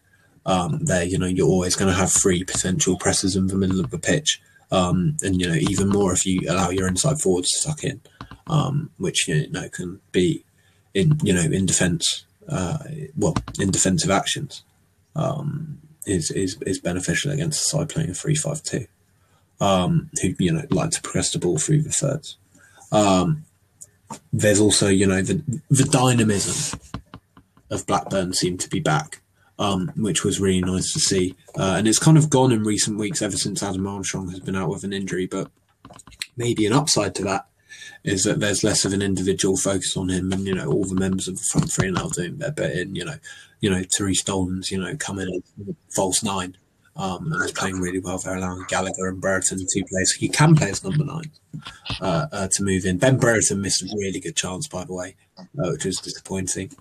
Um, there, you know, you're always going to have three potential presses in the middle of the pitch, um, and you know even more if you allow your inside forwards to suck in, um, which you know can be in you know in defence, uh, well in defensive actions. Um, is is is beneficial against a side playing a um, who you know like to progress the ball through the thirds. Um, there's also you know the the dynamism of Blackburn seemed to be back, um, which was really nice to see, uh, and it's kind of gone in recent weeks ever since Adam Armstrong has been out with an injury. But maybe an upside to that is that there's less of an individual focus on him, and you know all the members of the front three are now doing their bit in. You know, you know Tyrhys Dolan's you know coming in false nine, um, and is playing really well. They're allowing Gallagher and Brereton to play. So he can play as number nine uh, uh, to move in. Ben Brereton missed a really good chance, by the way, uh, which was disappointing.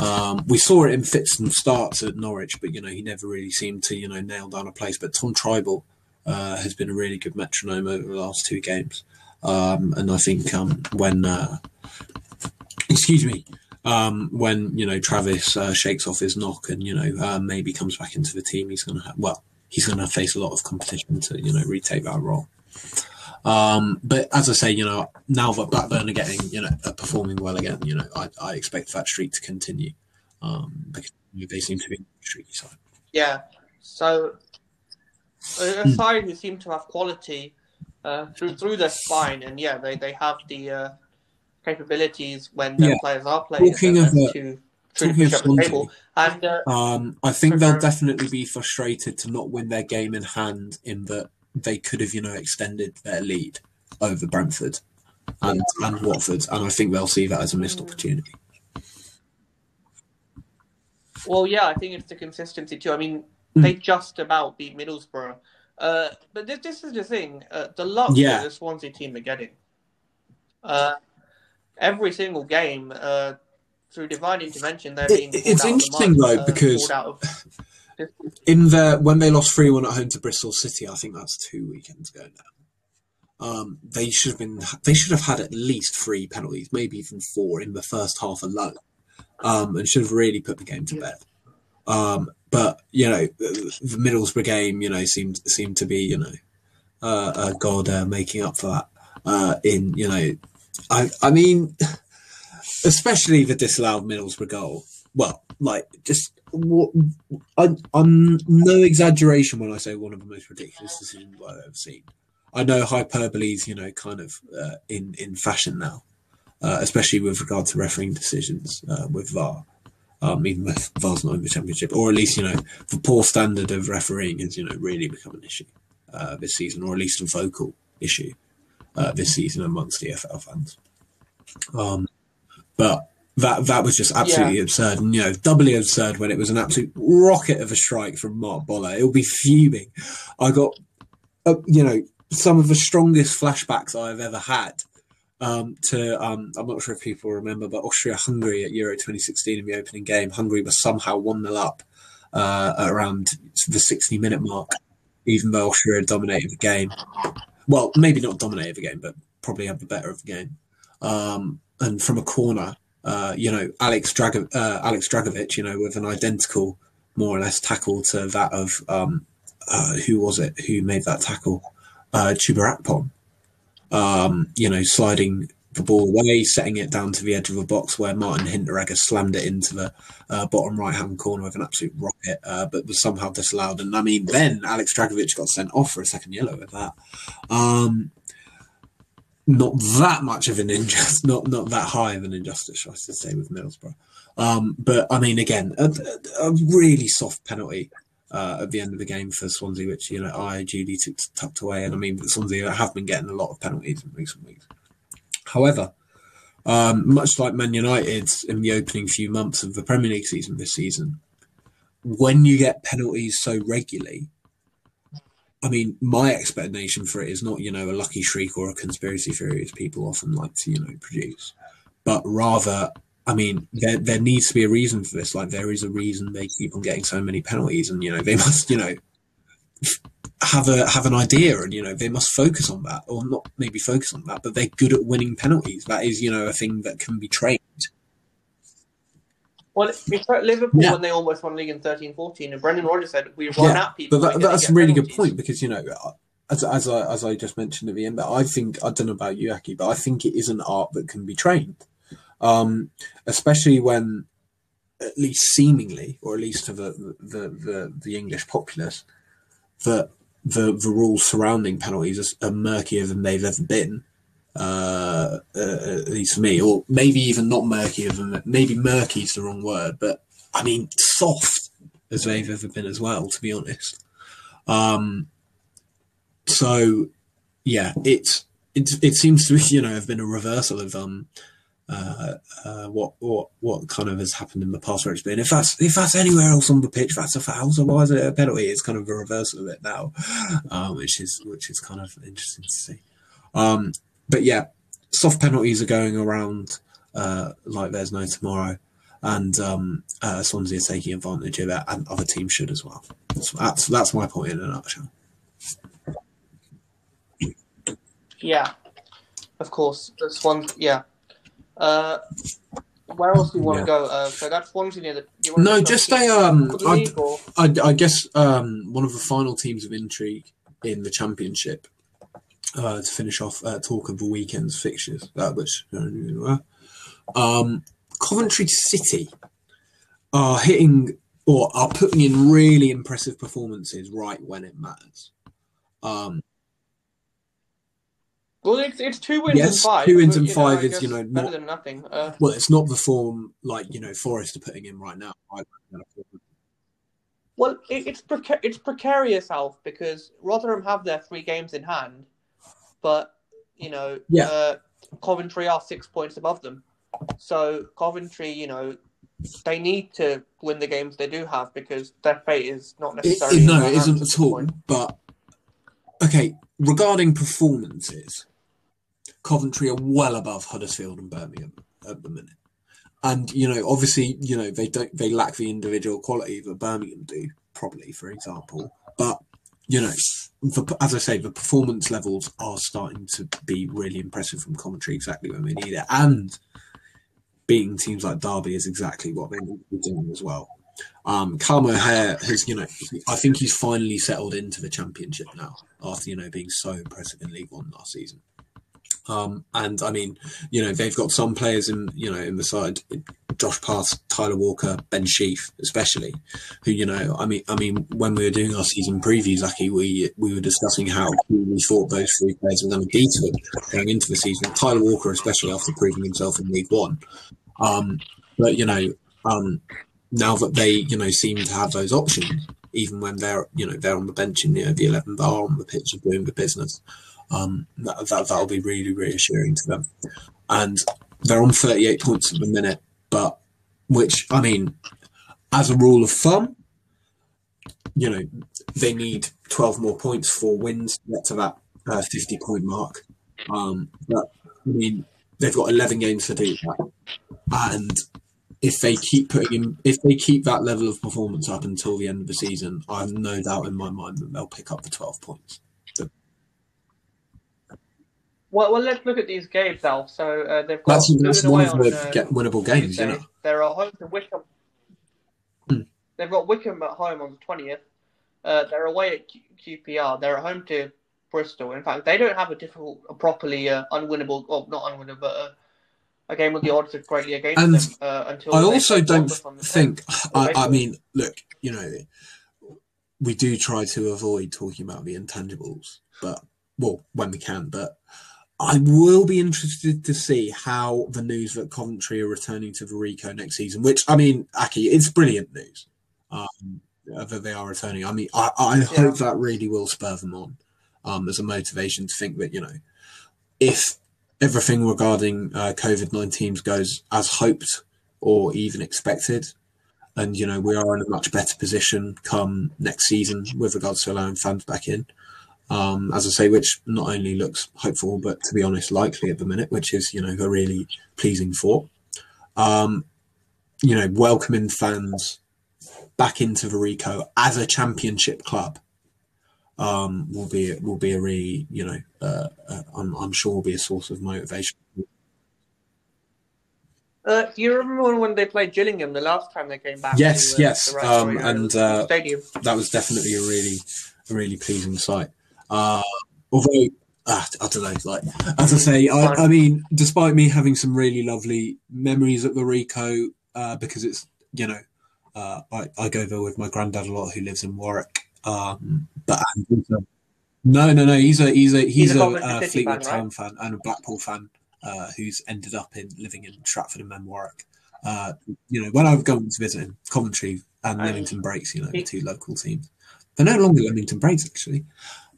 Um, we saw it in fits and starts at Norwich, but you know he never really seemed to you know nail down a place. But Tom Trybull uh, has been a really good metronome over the last two games. Um, and I think um, when, uh, excuse me, um, when you know Travis uh, shakes off his knock and you know uh, maybe comes back into the team, he's going to have well, he's going to face a lot of competition to you know retake that role. Um, but as I say, you know, now that Blackburn are getting, you know, performing well again, you know, I, I expect that streak to continue um, because they seem to be a streaky side. Yeah. So a side who seem to have quality uh, through through their spine, and yeah, they, they have the uh, capabilities when their Yeah. players are playing Talking of, uh, to talking to of push the Swansea, table. And uh, Um, I think they'll definitely be frustrated to not win their game in hand, in that they could have, you know, extended their lead over Brentford and, and Watford, and I think they'll see that as a missed opportunity. well, yeah, I think it's the consistency too. I mean, Mm. they just about beat Middlesbrough. Uh, but this, this is the thing: uh, the luck Yeah. that the Swansea team are getting. Uh, every single game, uh, through divine intervention, they're It- being. pulled it's out of the interesting, though, uh, because- of- In the when they lost three one at home to Bristol City, I think that's two weekends ago now. Um, they should have been. They should have had at least three penalties, maybe even four in the first half alone, um, and should have really put the game to bed. Um, but you know, the, Middlesbrough game, you know, seemed seemed to be, you know, uh, uh, God uh, making up for that. Uh, in you know, I I mean, especially the disallowed Middlesbrough goal. Well, like just what I, I'm no exaggeration when I say one of the most ridiculous decisions I've ever seen. I know hyperbole is, you know, kind of uh, in in fashion now, uh, especially with regard to refereeing decisions uh, with VAR. Um, even with VAR's not in the championship, or at least you know the poor standard of refereeing has you know really become an issue uh, this season, or at least a vocal issue uh, this season amongst the FL fans. Um, but that that was just absolutely absurd, and you know, doubly absurd when it was an absolute rocket of a strike from Marc Bola. It'll be fuming. I got, uh, you know, some of the strongest flashbacks I've ever had um, to. Um, I'm not sure if people remember, but Austria-Hungary at Euro 2016 in the opening game, Hungary was somehow one 0 up uh, around the 60 minute mark, even though Austria dominated the game. Well, maybe not dominated the game, but probably had the better of the game. Um, and from a corner, uh, you know, Alex Drago- uh, Alex Dragovic, you know, with an identical, more or less, tackle to that of um, uh, who was it who made that tackle? Uh, Chuba Akpom. Um, you know, sliding the ball away, setting it down to the edge of the box where Martin Hinteregger slammed it into the uh, bottom right hand corner with an absolute rocket, uh, but was somehow disallowed. And I mean, then Alex Dragovic got sent off for a second yellow with that. Um, not that much of an injustice, not not that high of an injustice, I should say, with Middlesbrough. Um, but I mean, again, a, a really soft penalty uh, at the end of the game for Swansea, which you know I duly took tucked away. And I mean, Swansea have been getting a lot of penalties in recent weeks. However, um, much like Man United in the opening few months of the Premier League season this season, when you get penalties so regularly, I mean, my explanation for it is not, you know, a lucky shriek or a conspiracy theory as people often like to, you know, produce, but rather I mean, there there needs to be a reason for this. Like, there is a reason they keep on getting so many penalties, and you know, they must, you know, have a have an idea, and you know, they must focus on that, or not maybe focus on that, but they're good at winning penalties. That is, you know, a thing that can be trained. Well, it's like Liverpool Yeah. when they almost won league in 13-14, and Brendan Rodgers said we run Yeah, at people. But that, that's a really good point because you know, as as I as I just mentioned at the end, I think I don't know about you, Aki, but I think it is an art that can be trained, um, especially when, at least seemingly, or at least to the the the, the English populace, that the the rules surrounding penalties are, murkier than they've ever been. Uh, uh, at least for me, or maybe even not murkier than maybe murky is the wrong word, but I mean soft as they've ever been as well. To be honest, um, so yeah, it's it's it seems to you know have been a reversal of um uh, uh what what what kind of has happened in the past where it's been. If that's if that's anywhere else on the pitch that's a foul so why is it a penalty? It's kind of a reversal of it now um which is which is kind of interesting to see. Um but yeah soft penalties are going around uh like there's no tomorrow. And um uh Swansea are taking advantage of that and other teams should as well. That's that's, that's my point in a nutshell. Yeah, of course. This one, yeah. Uh, where else do you want Yeah. to go? Uh, so that's Swansea near the. do you wanna No, just a um. I, I, I guess um one of the final teams of intrigue in the championship. Uh, to finish off uh, talk of the weekend's fixtures, uh, which uh, um, Coventry City are hitting or are putting in really impressive performances right when it matters. Um, Well, it's, it's two wins Yes, and five. two wins but, and five I is, you know, better not- than nothing. Uh, well, it's not the form like you know Forest are putting in right now. well, it, it's preca- it's precarious, Alf, because Rotherham have their three games in hand, but you know, Yeah. uh, Coventry are six points above them. So Coventry, you know, they need to win the games they do have because their fate is not necessarily. it- in no, it isn't at at all. point. But okay, regarding performances, Coventry are well above Huddersfield and Birmingham at the minute. And you know, obviously, you know they don't they lack the individual quality that Birmingham do, probably for example. But you know, the, as I say, the performance levels are starting to be really impressive from Coventry, exactly when we need it. And beating teams like Derby is exactly what they need to be doing as well. Um, Callum O'Hare has, you know, I think he's finally settled into the championship now after, you know, being so impressive in League One last season. Um, and I mean, you know, they've got some players in, you know, in the side, Josh Pass, Tyler Walker, Ben Sheaf, especially, who, you know, I mean, I mean, when we were doing our season previews, Aki, we we were discussing how we thought those three players were going to be to it going into the season. Tyler Walker, especially after proving himself in League One. Um, but you know, um, now that they, you know, seem to have those options, even when they're, you know, they're on the bench and you know the 11th, are on the pitch and doing the business, um, that, that that'll be really reassuring to them. And they're on thirty eight points at the minute, but which I mean, as a rule of thumb, you know, they need twelve more points for wins to get to that uh, fifty point mark. Um, but I mean, they've got eleven games to do that, and if they keep putting in, if they keep that level of performance up until the end of the season, I have no doubt in my mind that they'll pick up the twelve points. Well, well, let's look at these games, Alf. So uh, they've got That's, that's one of the on, uh, get winnable games, you know. They're at home to Wycombe. Hmm. They've got Wycombe at home on the twentieth. Uh, they're away at Q- QPR. They're at home to Bristol. In fact, they don't have a difficult, a properly uh, unwinnable, well, not unwinnable, but uh, a game with the odds are greatly against And them uh, until I also don't Bournemouth on the 10th. think. I, I mean, look, you know, we do try to avoid talking about the intangibles, but well, when we can. But I will be interested to see how the news that Coventry are returning to the Ricoh next season. Which I mean, Aki, it's brilliant news um, that they are returning. I mean, I, I hope that really will spur them on um, as a motivation to think that you know, if everything regarding uh, COVID 19 goes as hoped or even expected. And, you know, we are in a much better position come next season with regards to allowing fans back in. Um, as I say, which not only looks hopeful, but to be honest, likely at the minute, which is, you know, a really pleasing thought. um, you know, welcoming fans back into the Ricoh as a championship club um, will be will be a really you know uh, uh, I'm, I'm sure will be a source of motivation. Uh, do you remember when they played Gillingham the last time they came back? Yes, to, uh, yes, um, and uh, Stadium. that was definitely a really a really pleasing sight. Uh, although uh, I don't know, like as I say, I, I mean, despite me having some really lovely memories at Marico, uh, because it's you know, uh, I, I go there with my granddad a lot, who lives in Warwick. Um, but and he's no, no, no, he's a he's a he's, He's a a, uh, Fleetwood fan, right? Town fan and a Blackpool fan uh, who's ended up in living in Stratford and then Warwick. Uh, you know, when I've gone to visit him, Coventry and And Leamington Brakes, you know, the he- two local teams. They're no longer Leamington Brakes, actually.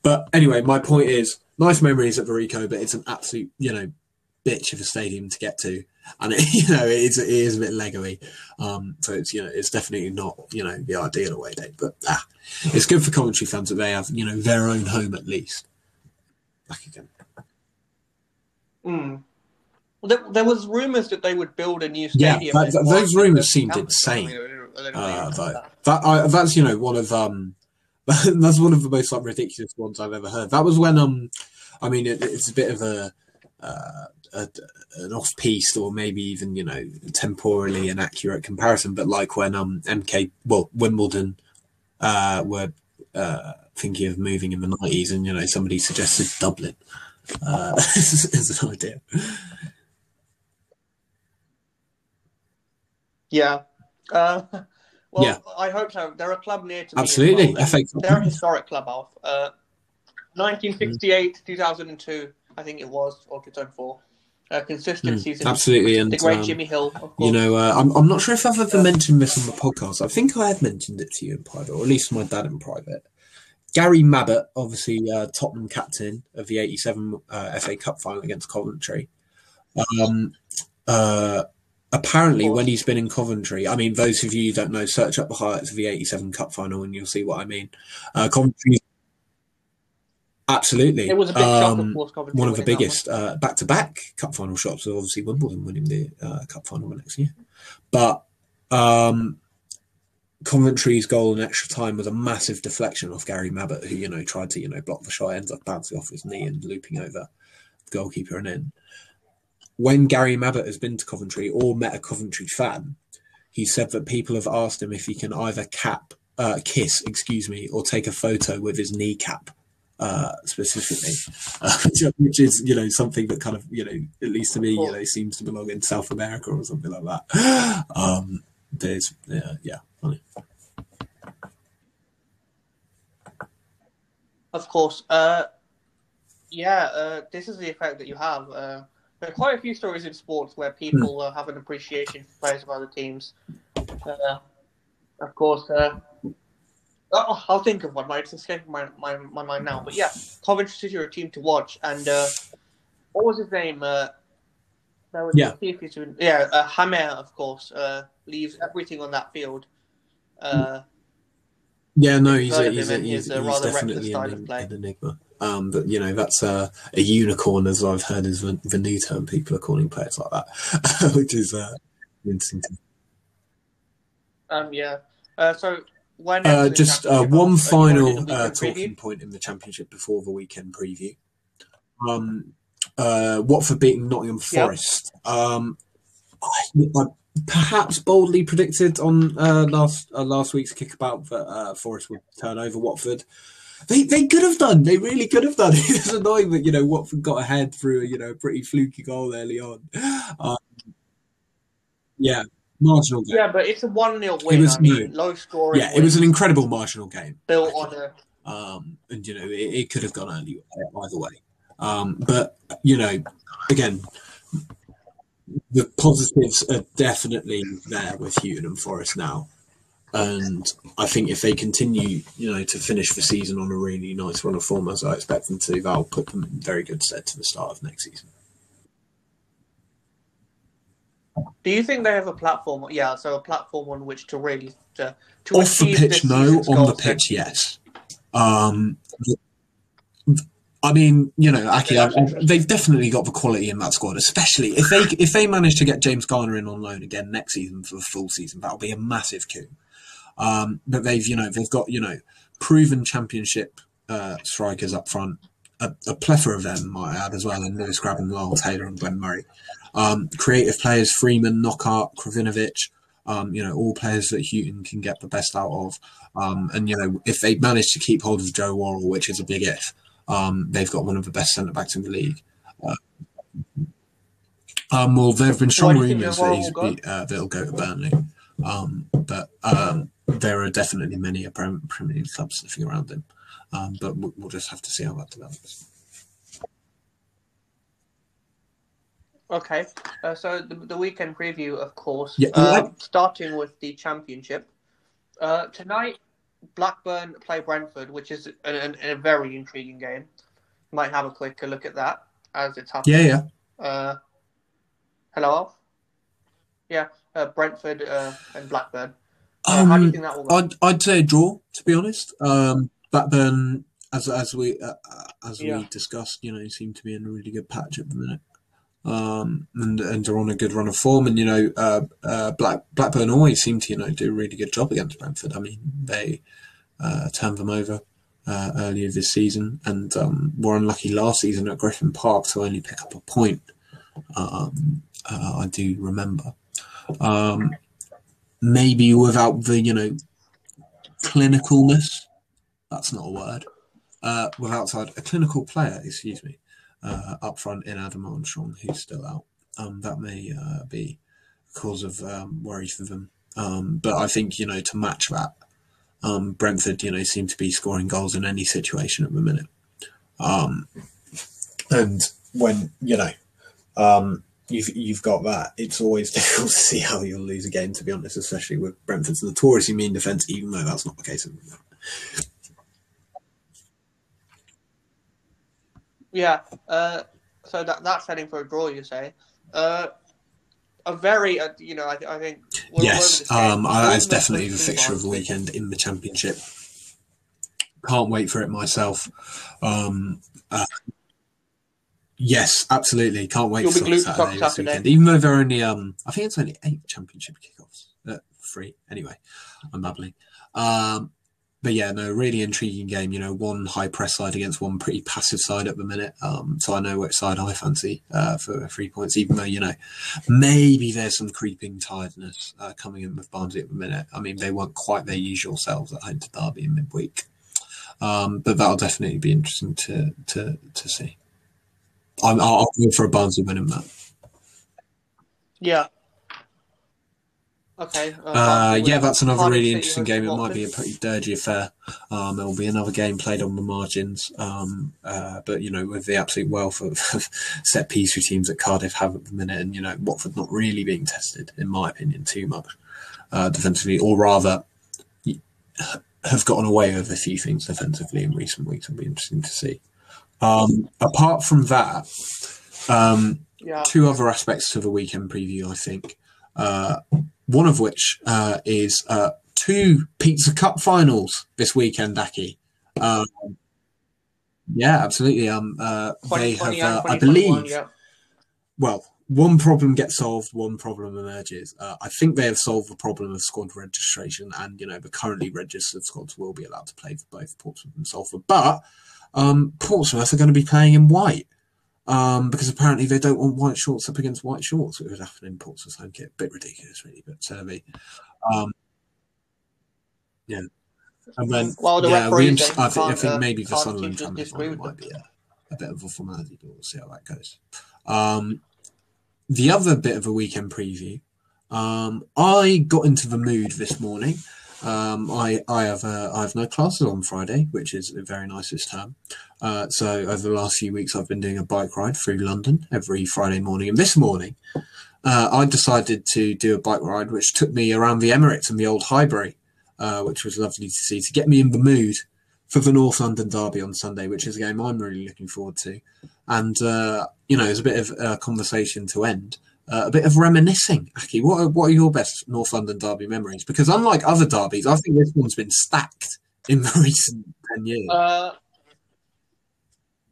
But anyway, my point is, nice memories at the Ricoh, but it's an absolute, you know, bitch of a stadium to get to, and it, you know, it is, it is a bit leggy. Um, so it's, you know, it's definitely not, you know, the ideal away day, but ah, it's good for Coventry fans that they have, you know, their own home at least. Back again. Mm. Well, there, there was rumours that they would build a new Yeah, stadium. that- that- those rumours seemed insane. I don't know Uh, what you think though. about That I, that's you know one of um that's one of the most like ridiculous ones I've ever heard. That was when um I mean it, it's a bit of a, uh, a an off piece or maybe even you know temporally inaccurate comparison, but like when um MK well Wimbledon uh were uh thinking of moving in the nineties and you know somebody suggested Dublin uh as, an idea. Yeah. Uh, well, Yeah. I hope so. They're a club near to me. Absolutely. well. They're a historic club, Alf. Uh, 1968, 2002, I think it was, or 2004. Uh, consistent Mm, season. absolutely, and The great um, Jimmy Hill, of course. You know, uh, I'm, I'm not sure if I've ever mentioned this on the podcast. I think I have mentioned it to you in private, or at least my dad in private. Gary Mabbutt, obviously uh, Tottenham captain of the 87 uh, FA Cup final against Coventry. Um, uh, apparently, when he's been in Coventry, I mean, those of you who don't know, search up the highlights of the 87 Cup final and you'll see what I mean. Uh, Coventry. Absolutely. it was a big shock, Um, of course, Coventry one of the biggest uh, back-to-back cup final shots. So obviously Wimbledon winning the uh, cup final the next year, but um, Coventry's goal in extra time was a massive deflection off Gary Mabbutt, who you know tried to you know block the shot, ends up bouncing off his knee and looping over the goalkeeper and in. When Gary Mabbutt has been to Coventry or met a Coventry fan, he said that people have asked him if he can either cap, uh, kiss, excuse me, or take a photo with his kneecap uh, specifically, uh, which is you know something that kind of you know at least to me you know seems to belong in South America or something like that. Um, there's yeah, yeah, funny. Of course. Uh, yeah, uh, this is the effect that you have. Uh, there are quite a few stories in sports where people uh, have an appreciation for players of other teams. Uh, of course, uh, oh, I'll think of one. Right, it's escaping my, my, my mind now. But yeah, Coventry City are a team to watch. And uh, what was his name? Uh, that was Yeah. he's doing- yeah, uh, Hamer, of course, uh, leaves everything on that field. Uh, Yeah, no, he's a, he's, him a, he's, he's rather reckless definitely style an, of play. an enigma. Um, but you know that's uh, a unicorn, as I've heard, is the new term people are calling players like that, which is uh, interesting. to Um, yeah. Uh, so when Uh, just uh, one uh, final uh, talking preview? point in the championship before the weekend preview. Um, uh, Watford beating Nottingham Forest. Um, I, I perhaps boldly predicted on uh, last uh, last week's kickabout that uh, Forest would turn over Watford. They they could have done. They really could have done. It's annoying that you know Watford got ahead through you know a pretty fluky goal early on. Um, yeah, marginal game. Yeah, but it's a one 0 win. It was I mean, low scoring. Yeah, it was an incredible marginal game. built on a. um, and you know it, it could have gone early either way. Um, but you know, again, the positives are definitely there with Hughton and Forest now, and I think if they continue, you know, to finish the season on a really nice run of form as I expect them to, that'll put them in very good stead to the start of next season. Do you think they have a platform? Yeah, so a platform on which to really to, to Off the achieve pitch, this no. On the goals then? pitch, yes. Um, I mean, you know, Aki, I, they've definitely got the quality in that squad, especially if they if they manage to get James Garner in on loan again next season for the full season. That'll be a massive coup. Um, but they've, you know, they've got you know proven championship uh, strikers up front, a, a, plethora of them might add as well, and Lewis Grabban, Lyle Taylor, and Glenn Murray. Um, creative players: Freeman, Knockaert, Krovinovic. Um, you know, all players that Hughton can get the best out of. Um, and you know, if they manage to keep hold of Joe Worrall, which is a big if, um, they've got one of the best centre backs in the league. Uh, um, well, there have been strong rumours that he's be, uh, that he'll go to Burnley, um, but um, there are definitely many Premier League clubs sniffing around him. Um, but we'll just have to see how that develops. Okay, uh, so the, the weekend preview, of course, yeah, uh, starting with the championship. Uh, tonight, Blackburn play Brentford, which is a, a, a, very intriguing game. Might have a quicker look at that as it's happening. Yeah, yeah. Uh, hello, Alf? Yeah, uh, Brentford uh, and Blackburn. Um, how do you um, think that will go? I'd, I'd say a draw, to be honest. Um, Blackburn, as as we uh, as yeah. we discussed, you know, seem to be in a really good patch at the minute um, and and are on a good run of form. And you know, uh, uh, Black Blackburn always seem to you know do a really good job against Brentford. I mean, they uh, turned them over uh, earlier this season, and um, were unlucky last season at Griffin Park to only pick up a point. Um, uh, I do remember. Um, maybe without the you know clinicalness. That's not a word. Uh, without a clinical player, excuse me, uh, up front in Adam Armstrong, who's still out. Um, that may uh, be a cause of um, worry for them. Um, but I think, you know, to match that, um, Brentford, you know, seem to be scoring goals in any situation at the minute. Um, and when, you know, um, you've you've got that. It's always difficult to see how you'll lose a game, to be honest, especially with Brentford's notoriously mean defence, even though that's not the case. Yeah. Uh, so that that's heading for a draw, you say? Uh, a very, uh, you know, I, I think. Yes, um, I, it's definitely the fixture of the weekend in the championship. Can't wait for it myself. Um, uh, yes, absolutely. Can't wait for Saturday, this weekend. Even though there are only, um, I think it's only eight championship kickoffs. Uh, free. Anyway, I'm babbling. Um, but yeah, no, really intriguing game. You know, one high press side against one pretty passive side at the minute. Um, so I know which side I fancy uh, for three points, even though you know maybe there's some creeping tiredness uh, coming in with Barnsley at the minute. I mean, they weren't quite their usual selves at home to Derby in midweek, um, but that'll definitely be interesting to to to see. I'm, I'll go for a Barnsley win in that. Yeah, Okay. Uh, uh, yeah, that's another really interesting game. It might be a pretty dirty affair. Um, it'll be another game played on the margins. Um, uh, but you know, with the absolute wealth of set piece teams that Cardiff have at the minute, and you know, Watford not really being tested, in my opinion, too much uh, defensively, or rather, have gotten away with a few things defensively in recent weeks. It'll be interesting to see. Um, apart from that, um, yeah. two other aspects to the weekend preview, I think. Uh, one of which uh, is uh, two Pizza Cup finals this weekend, Aki. Um, yeah, absolutely. Um, uh, they have, uh, I believe, yeah. well, one problem gets solved, one problem emerges. Uh, I think they have solved the problem of squad registration, and you know the currently registered squads will be allowed to play for both Portsmouth and Salford. But um, Portsmouth are going to be playing in white um, because apparently they don't want white shorts up against white shorts. It would happen in Portsmouth's home kit. A bit ridiculous, really, but uh, um, yeah. And then, well, the yeah, we, I, think, I think uh, maybe for Sunderland family final might be a, a, bit of a formality, but we'll see how that goes. Um, the other bit of a weekend preview. Um, I got into the mood this morning um, I I have uh, I have no classes on Friday, which is very nice this term. Uh, so over the last few weeks, I've been doing a bike ride through London every Friday morning, and this morning uh, I decided to do a bike ride, which took me around the Emirates and the Old Highbury, uh, which was lovely to see to get me in the mood for the North London Derby on Sunday, which is a game I'm really looking forward to. And uh, you know, it's a bit of a conversation to end uh, a bit of reminiscing. Aki, what are, what are your best North London derby memories? Because unlike other derbies, I think this one's been stacked in the recent ten years. Uh,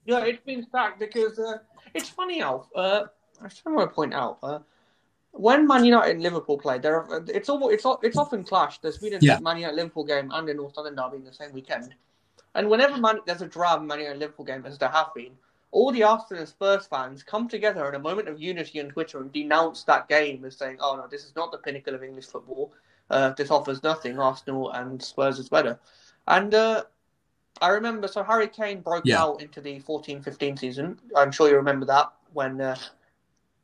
Yeah, it's been stacked because uh, it's funny, Alf. Uh, I just want to point out uh, when Man United and Liverpool play, there are, it's all it's it's often clashed. There's been a Yeah. Man United Liverpool game and a North London derby in the same weekend, and whenever Man, there's a draw Man United Liverpool game, as there have been, all the Arsenal and Spurs fans come together in a moment of unity on Twitter and denounce that game as saying, "Oh no, this is not the pinnacle of English football. Uh, this offers nothing. Arsenal and Spurs is better." And uh, I remember, so Harry Kane broke Yeah. out into the 14-15 season. I'm sure you remember that when uh,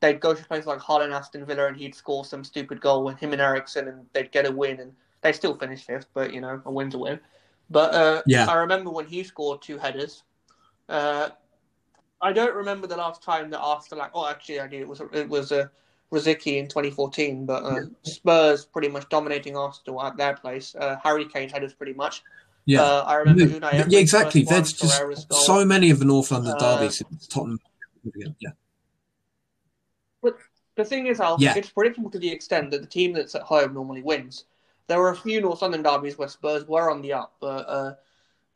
they'd go to places like Hull and Aston Villa, and he'd score some stupid goal with him and Eriksen, and they'd get a win, and they still finish fifth, but you know, a win's a win. But uh, Yeah. I remember when he scored two headers. Uh, I don't remember the last time that Arsenal, like, oh, actually, I do. It was it was uh, Rosicky in 2014, but uh, Spurs pretty much dominating Arsenal at their place. Uh, Harry Kane headers pretty much. Yeah. Uh, I remember Yeah, Unai yeah, exactly. There's just so many of the North London Uh, derbies Tottenham. Yeah. But the thing is, Alf, Yeah. it's predictable to the extent that the team that's at home normally wins. There were a few North London derbies where Spurs were on the up, but uh,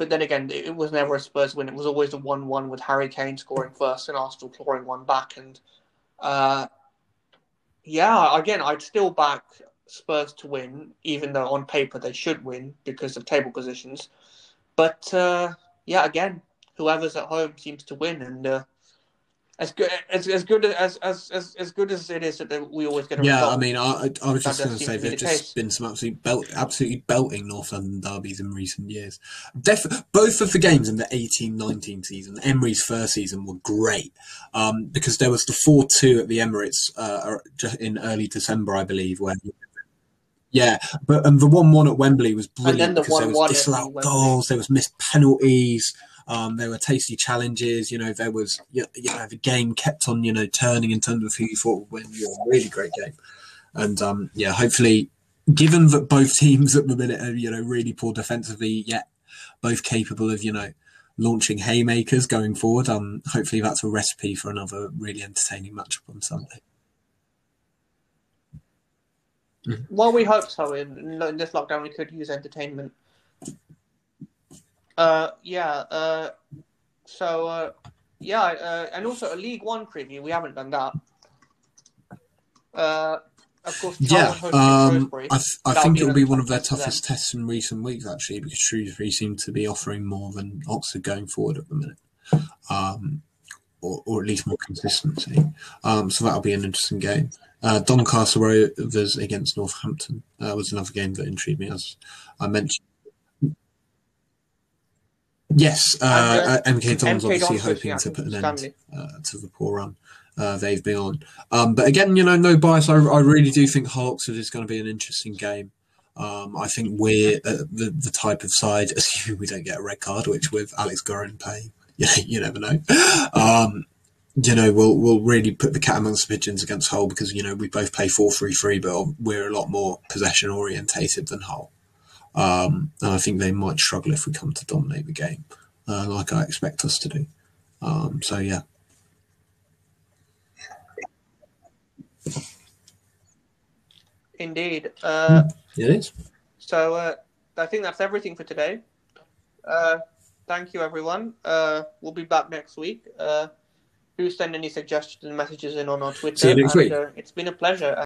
but then again, it was never a Spurs win. It was always a one-one with Harry Kane scoring first and Arsenal clawing one back. And uh, yeah, again, I'd still back Spurs to win, even though on paper they should win because of table positions. But uh, yeah, again, whoever's at home seems to win, and uh, as good as as good as as as, as good as it is that we always get a Yeah, result. I mean, I, I was just going to say to be there've the just case. been some absolute belt, absolutely belting North London derbies in recent years. Def- both of the games in the 18-19 season, Emery's first season, were great um, because there was the four-two at the Emirates uh, in early December, I believe, where. Yeah, but and the one-one at Wembley was brilliant the because there 1-1 was disallowed goals, there was missed penalties, um, there were tasty challenges. You know, there was you know the game kept on you know turning in terms of who you thought would win. You know, a really great game. And um, yeah, hopefully, given that both teams at the minute are you know really poor defensively, yet both capable of you know launching haymakers going forward, um, hopefully that's a recipe for another really entertaining matchup on Sunday. Well, we hope so. In this lockdown, we could use entertainment. Uh, yeah. Uh, so uh, yeah, uh, and also a League One preview. We haven't done that. Uh, of course, Yeah, um, I, th- I think it'll be one of their toughest tests in recent weeks, actually, because Shrewsbury seem to be offering more than Oxford going forward at the minute, um, or, or at least more consistency. Um, so that'll be an interesting game. Uh, Doncaster Rovers against Northampton uh, was another game that intrigued me, as I mentioned. Yes, uh, And, uh, MK Dons obviously hoping yeah, to put an end uh, to the poor run uh, they've been on. Um, but again, you know, no bias. I, I really do think Oxford is going to be an interesting game. Um, I think we're uh, the the type of side, assuming we don't get a red card, which with Alex Gorrin playing, you know, you never know. Um, you know, we'll we'll really put the cat amongst the pigeons against Hull because you know we both play four three three, but we're a lot more possession orientated than Hull. Um, and I think they might struggle if we come to dominate the game, uh, like I expect us to do. Um, so yeah, Indeed. Uh, it is. So uh, I think that's everything for today. Uh, thank you, everyone. Uh, we'll be back next week. Uh, do send any suggestions and messages in on our Twitter. See you next and, week. Uh, it's been a pleasure.